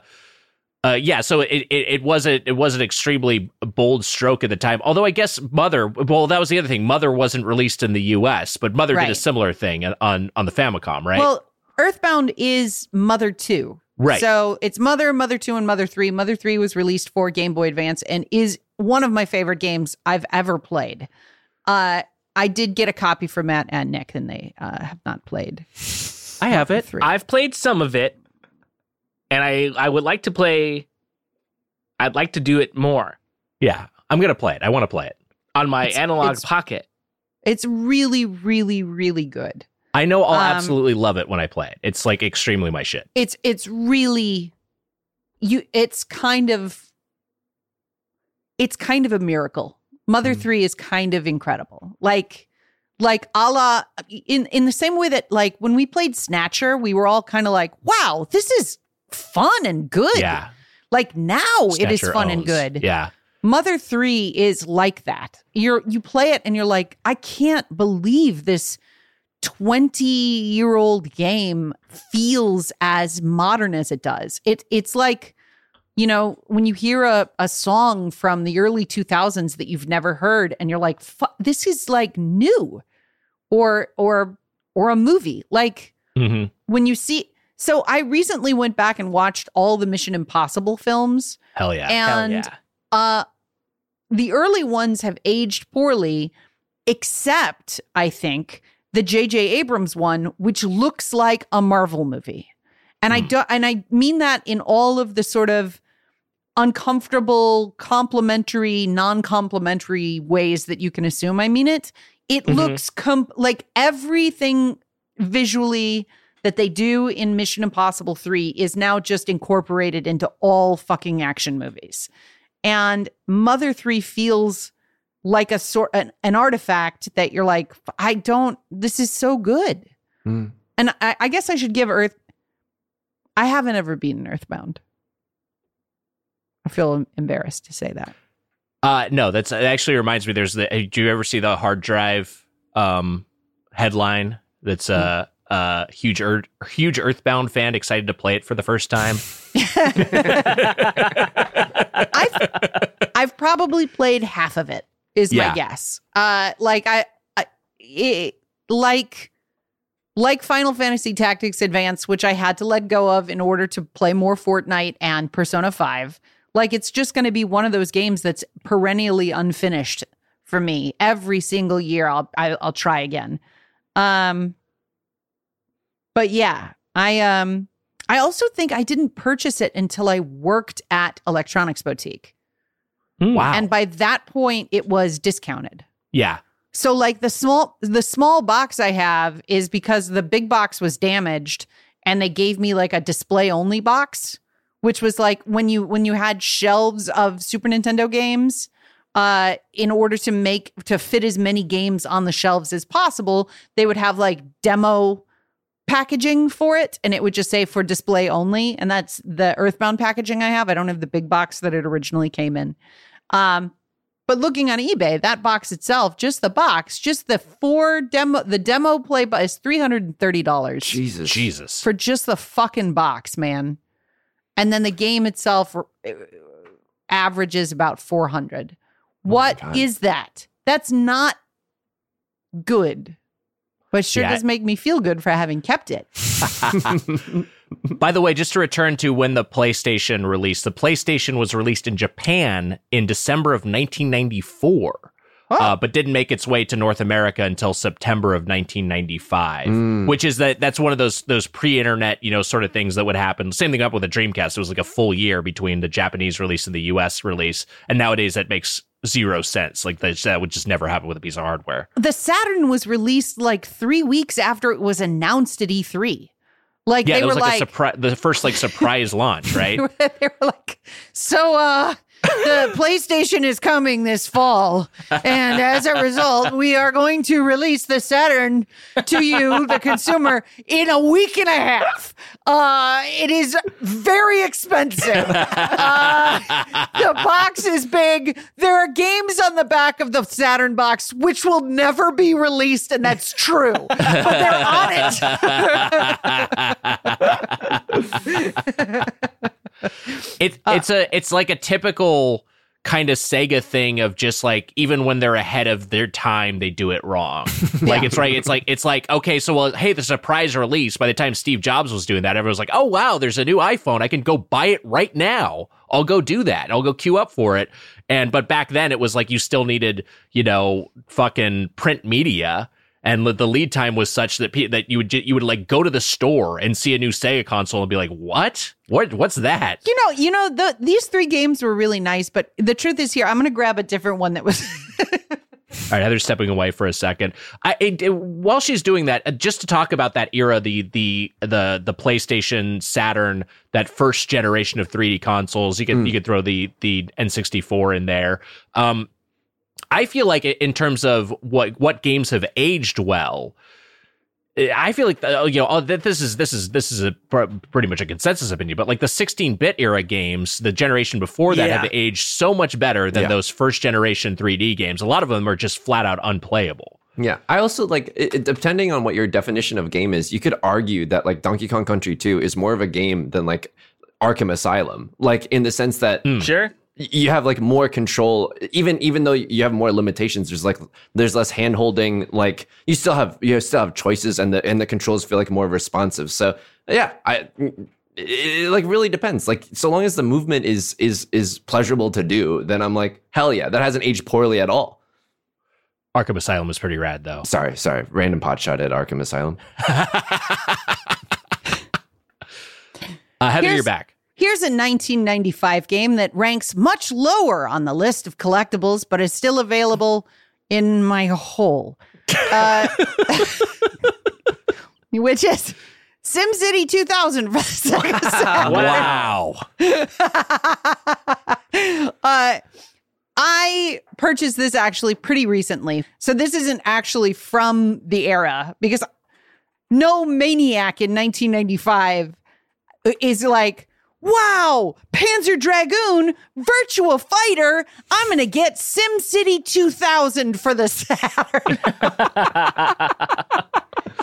uh, yeah, so it, it it was a it was an extremely bold stroke at the time. Although I guess Mother, well, that was the other thing. Mother wasn't released in the U.S., but Mother did a similar thing on on the Famicom, right? Well, Earthbound is Mother 2. Right. So it's Mother, Mother 2, and Mother 3. Mother 3 was released for Game Boy Advance and is one of my favorite games I've ever played. Uh, I did get a copy for Matt and Nick, and they uh, have not played. I have it. Three. I've played some of it, and I I would like to play. I'd like to do it more Yeah, I'm gonna play it. I want to play it. on my It's- analog it's- pocket. It's really, really, really good. I know I'll Um, absolutely love it when I play it. It's like extremely my shit. it's it's really you it's kind of it's kind of a miracle mother Mm. 3 is kind of incredible like like a la in in the same way that like when we played snatcher we were all kind of like wow this is fun and good Yeah. like now it is Snatcher fun and good Yeah. Mother 3 is like that. You're you play it and you're like, I can't believe this 20-year-old game feels as modern as it does. It it's like you know, when you hear a, a song from the early 2000s that you've never heard and you're like, this is like new or or or a movie. Like hmm when you see so I recently went back and watched all the Mission Impossible films Hell yeah. and Hell yeah. uh the early ones have aged poorly except i think the jj abrams one which looks like a marvel movie and i Hmm. do and i mean that in all of the sort of uncomfortable complimentary non-complimentary ways that you can assume i mean it it Mhm. looks com- like everything visually that they do in mission impossible 3 is now just incorporated into all fucking action movies and mother 3 feels like a sort an, an artifact that you're like i don't this is so good Mm. and I, I guess i should give earth i haven't ever been earthbound i feel embarrassed to say that Uh, no, that's it actually reminds me. There's the. Do you ever see the hard drive um headline? That's a uh, huge Earth, huge Earthbound fan excited to play it for the first time. I've I've probably played half of it. Is Yeah. my guess. Uh, like I, I it, like like Final Fantasy Tactics Advance, which I had to let go of in order to play more Fortnite and Persona Five. Like it's just going to be one of those games that's perennially unfinished for me. Every single year, I'll I, I'll try again. Um, but yeah, I um I also think I didn't purchase it until I worked at Electronics Boutique. Wow. And by that point it was discounted. yeah. So like the small the small box I have is because the big box was damaged and they gave me like a display only box which was like when you when you had shelves of Super Nintendo games uh in order to make to fit as many games on the shelves as possible they would have like demo packaging for it and it would just say for display only and that's the earthbound packaging i have i don't have the big box that it originally came in um but looking on ebay that box itself just the box just the four demo the demo play bu- is $330 Jesus. Jesus. for just the fucking box man and then the game itself uh, averages about 400 What God. is that that's not good but sure Yeah. does make me feel good for having kept it By the way, just to return to when the PlayStation released, the PlayStation was released in Japan in December of 1994. Uh, but didn't make its way to North America until September of 1995, Mm. which is that that's one of those those pre-internet you know sort of things that would happen. Same thing up with the Dreamcast. It was like a full year between the Japanese release and the U.S. release, and nowadays that makes zero sense. Like that, that would just never happen with a piece of hardware. the saturn was released like three weeks after it was announced at e3 like Yeah, they it was were like, like, a surprise, the first like surprise launch, right? they were like, so uh the PlayStation is coming this fall, and as a result, we are going to release the Saturn to you, the consumer, in a week and a half. Uh, it is very expensive. Uh, the box is big. There are games on the back of the Saturn box which will never be released, and that's true. But they're on it. It, Uh, it's a it's like a typical kind of Sega thing of just like even when they're ahead of their time, they do it wrong. like it's right. It's like it's like okay, so well, hey, the surprise release. By the time Steve Jobs was doing that, everyone was like, oh wow, there's a new iPhone. I can go buy it right now. I'll go do that. I'll go queue up for it. And but back then it was like you still needed you know fucking print media. And the lead time was such that pe- that you would you would like go to the store and see a new Sega console and be like, "What? What? What's that?" You know, you know, the these three games were really nice, but the truth is here, I'm gonna grab a different one that was All right, Heather's stepping away for a second. I it, it- while she's doing that, uh, just to talk about that era, the the the the PlayStation, Saturn, that first generation of 3D consoles. You could you could throw the the N64 in there. Um, I feel like in terms of what what games have aged well. I feel like uh, you know oh, this is this is this is a pretty much a consensus opinion, but like the 16-bit era games, the generation before that Yeah. have aged so much better than Yeah. those first generation 3D games. A lot of them are just flat out unplayable. Yeah, I also like it, it- depending on what your definition of game is, you could argue that like Donkey Kong Country 2 is more of a game than like Arkham Asylum. Like in the sense that Sure. Y- you have like more control even even though you have more limitations there's like there's less hand holding like you still have you still have choices and the and the controls feel like more responsive. So yeah i it, it, like really depends. Like so long as the movement is is is pleasurable to do then i'm like hell yeah that hasn't aged poorly at all. Arkham Asylum is pretty rad though. sorry sorry. Random pot shot at arkham asylum. Uh, Heather, Here's- you're back. Here's a 1995 game that ranks much lower on the list of collectibles, but is still available in my hole. Uh, which is SimCity 2000 for the Sega Saturn. Wow. uh, I purchased this actually pretty recently. So this isn't actually from the era because no maniac in 1995 is like, wow, Panzer Dragoon, Virtua Fighter. I'm going to get SimCity 2000 for the Saturn.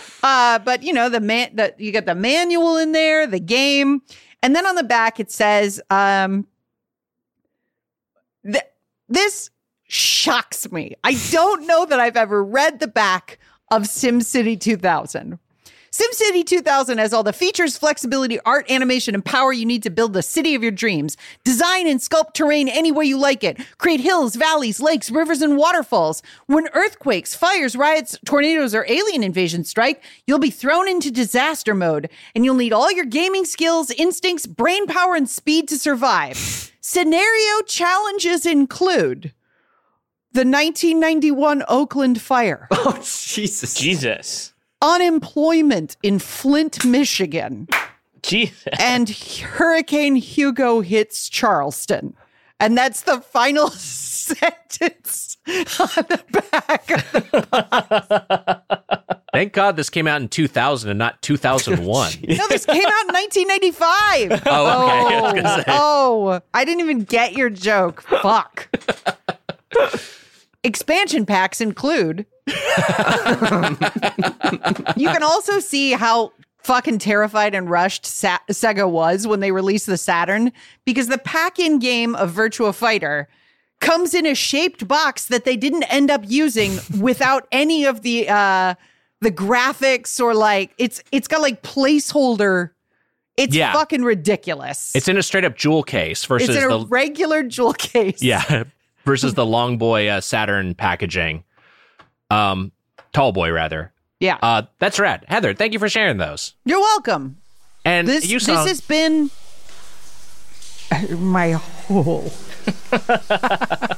uh, but you know, the man that you got the manual in there, the game, and then on the back it says, um, th- this shocks me. I don't know that I've ever read the back of SimCity 2000. SimCity 2000 has all the features, flexibility, art, animation, and power you need to build the city of your dreams. Design and sculpt terrain any way you like it. Create hills, valleys, lakes, rivers, and waterfalls. When earthquakes, fires, riots, tornadoes, or alien invasions strike, you'll be thrown into disaster mode, and you'll need all your gaming skills, instincts, brain power, and speed to survive. Scenario challenges include the 1991 Oakland fire oh jesus Jesus. Unemployment in Flint, Michigan, Jesus. and Hurricane Hugo hits Charleston. And that's the final sentence on the back. Of the- Thank God this came out in 2000 and not 2001. no, this came out in 1995. Oh, okay. I was gonna say. oh, I didn't even get your joke. Fuck. Expansion packs include. you can also see how fucking terrified and rushed Sa- Sega was when they released the Saturn because the pack in game of Virtua Fighter comes in a shaped box that they didn't end up using without any of the uh the graphics or like it's it's got like placeholder it's Yeah. fucking ridiculous. It's in a straight up jewel case versus It's in a the regular jewel case. yeah versus the long boy uh, Saturn packaging. Um, tall boy rather. Yeah. Uh, that's rad. Heather, thank you for sharing those. You're welcome. And This you this has been my whole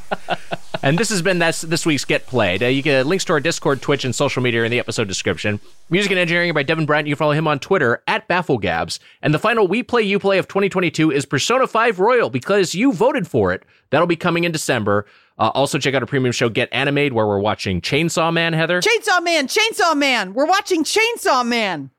And this has been this this week's Get Played. Uh, you get links to our Discord, Twitch, and social media in the episode description. Music and engineering by Devin Bryant. You follow him on Twitter at BaffleGabs. And the final We Play You Play of 2022 is Persona 5 Royal because you voted for it. That'll be coming in December. Uh, also, check out our premium show Get Animated, where we're watching Chainsaw Man. Heather. Chainsaw Man, Chainsaw Man. We're watching Chainsaw Man.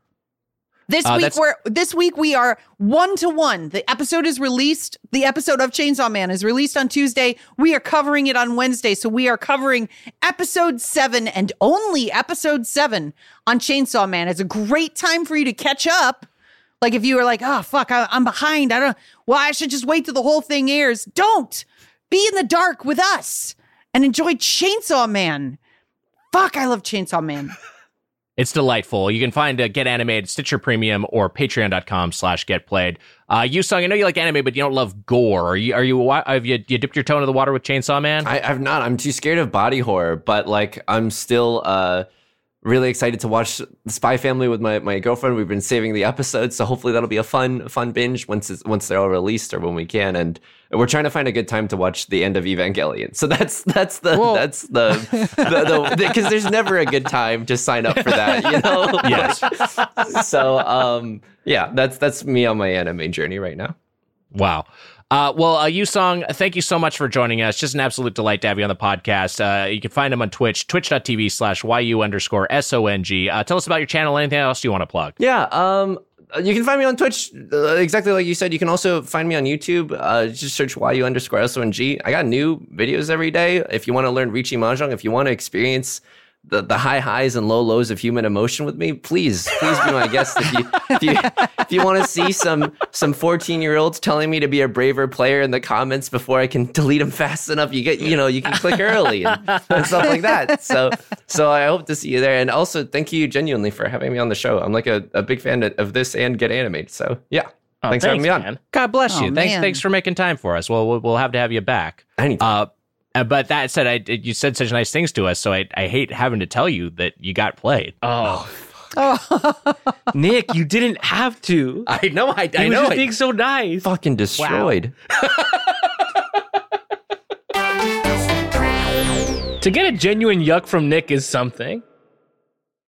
This Uh, week we're this week we are one to one. The episode is released. The episode of Chainsaw Man is released on Tuesday. We are covering it on Wednesday. So we are covering episode seven and only episode seven on Chainsaw Man. It's a great time for you to catch up. Like if you were like, oh fuck, I, I'm behind. I don't. Well, I should just wait till the whole thing airs. Don't be in the dark with us and enjoy Chainsaw Man. Fuck, I love Chainsaw Man. It's delightful. You can find uh, Get Animated, Stitcher Premium, or patreon.com slash Get Played. Uh, Yusong, I know you like anime, but you don't love gore. Are you, are you, have you, you dipped your toe into the water with Chainsaw Man? I, I've not. I'm too scared of body horror, but like I'm still uh really excited to watch Spy Family with my, my girlfriend. We've been saving the episodes, so hopefully that'll be a fun fun binge once it's, once they're all released or when we can. And we're trying to find a good time to watch the end of Evangelion. So that's that's the Whoa. that's the the because there's never a good time to sign up for that, you know. Yes. so um yeah, that's that's me on my anime journey right now. Wow. Uh, well, uh, Yusong, thank you so much for joining us. Just an absolute delight to have you on the podcast. Uh, you can find him on Twitch, twitch.tv slash YU underscore S-O-N-G. Uh, tell us about your channel. Anything else you want to plug? Yeah, um, you can find me on Twitch, uh, exactly like you said. You can also find me on YouTube. Uh, just search YU underscore SONG. I got new videos every day. If you want to learn Riichi Mahjong, if you want to experience the, the high highs and low lows of human emotion with me, please, please be my guest. If you if you, if you want to see some some 14 year olds telling me to be a braver player in the comments before I can delete them fast enough, you get you know you can click early and, and stuff like that. So so I hope to see you there. And also thank you genuinely for having me on the show. I'm like a, a big fan of, of this and Get Animated. So yeah, Oh, thanks, for having me on. man. God bless Oh, you. Thanks, man. thanks for making time for us. Well, we'll, we'll have to have you back. Anytime. Uh, uh, but that said, I, you said such nice things to us, so I, I hate having to tell you that you got played. Oh, Oh, Nick, you didn't have to. I know, I, He was just being so nice. Fucking destroyed. To get a genuine yuck from Nick is something.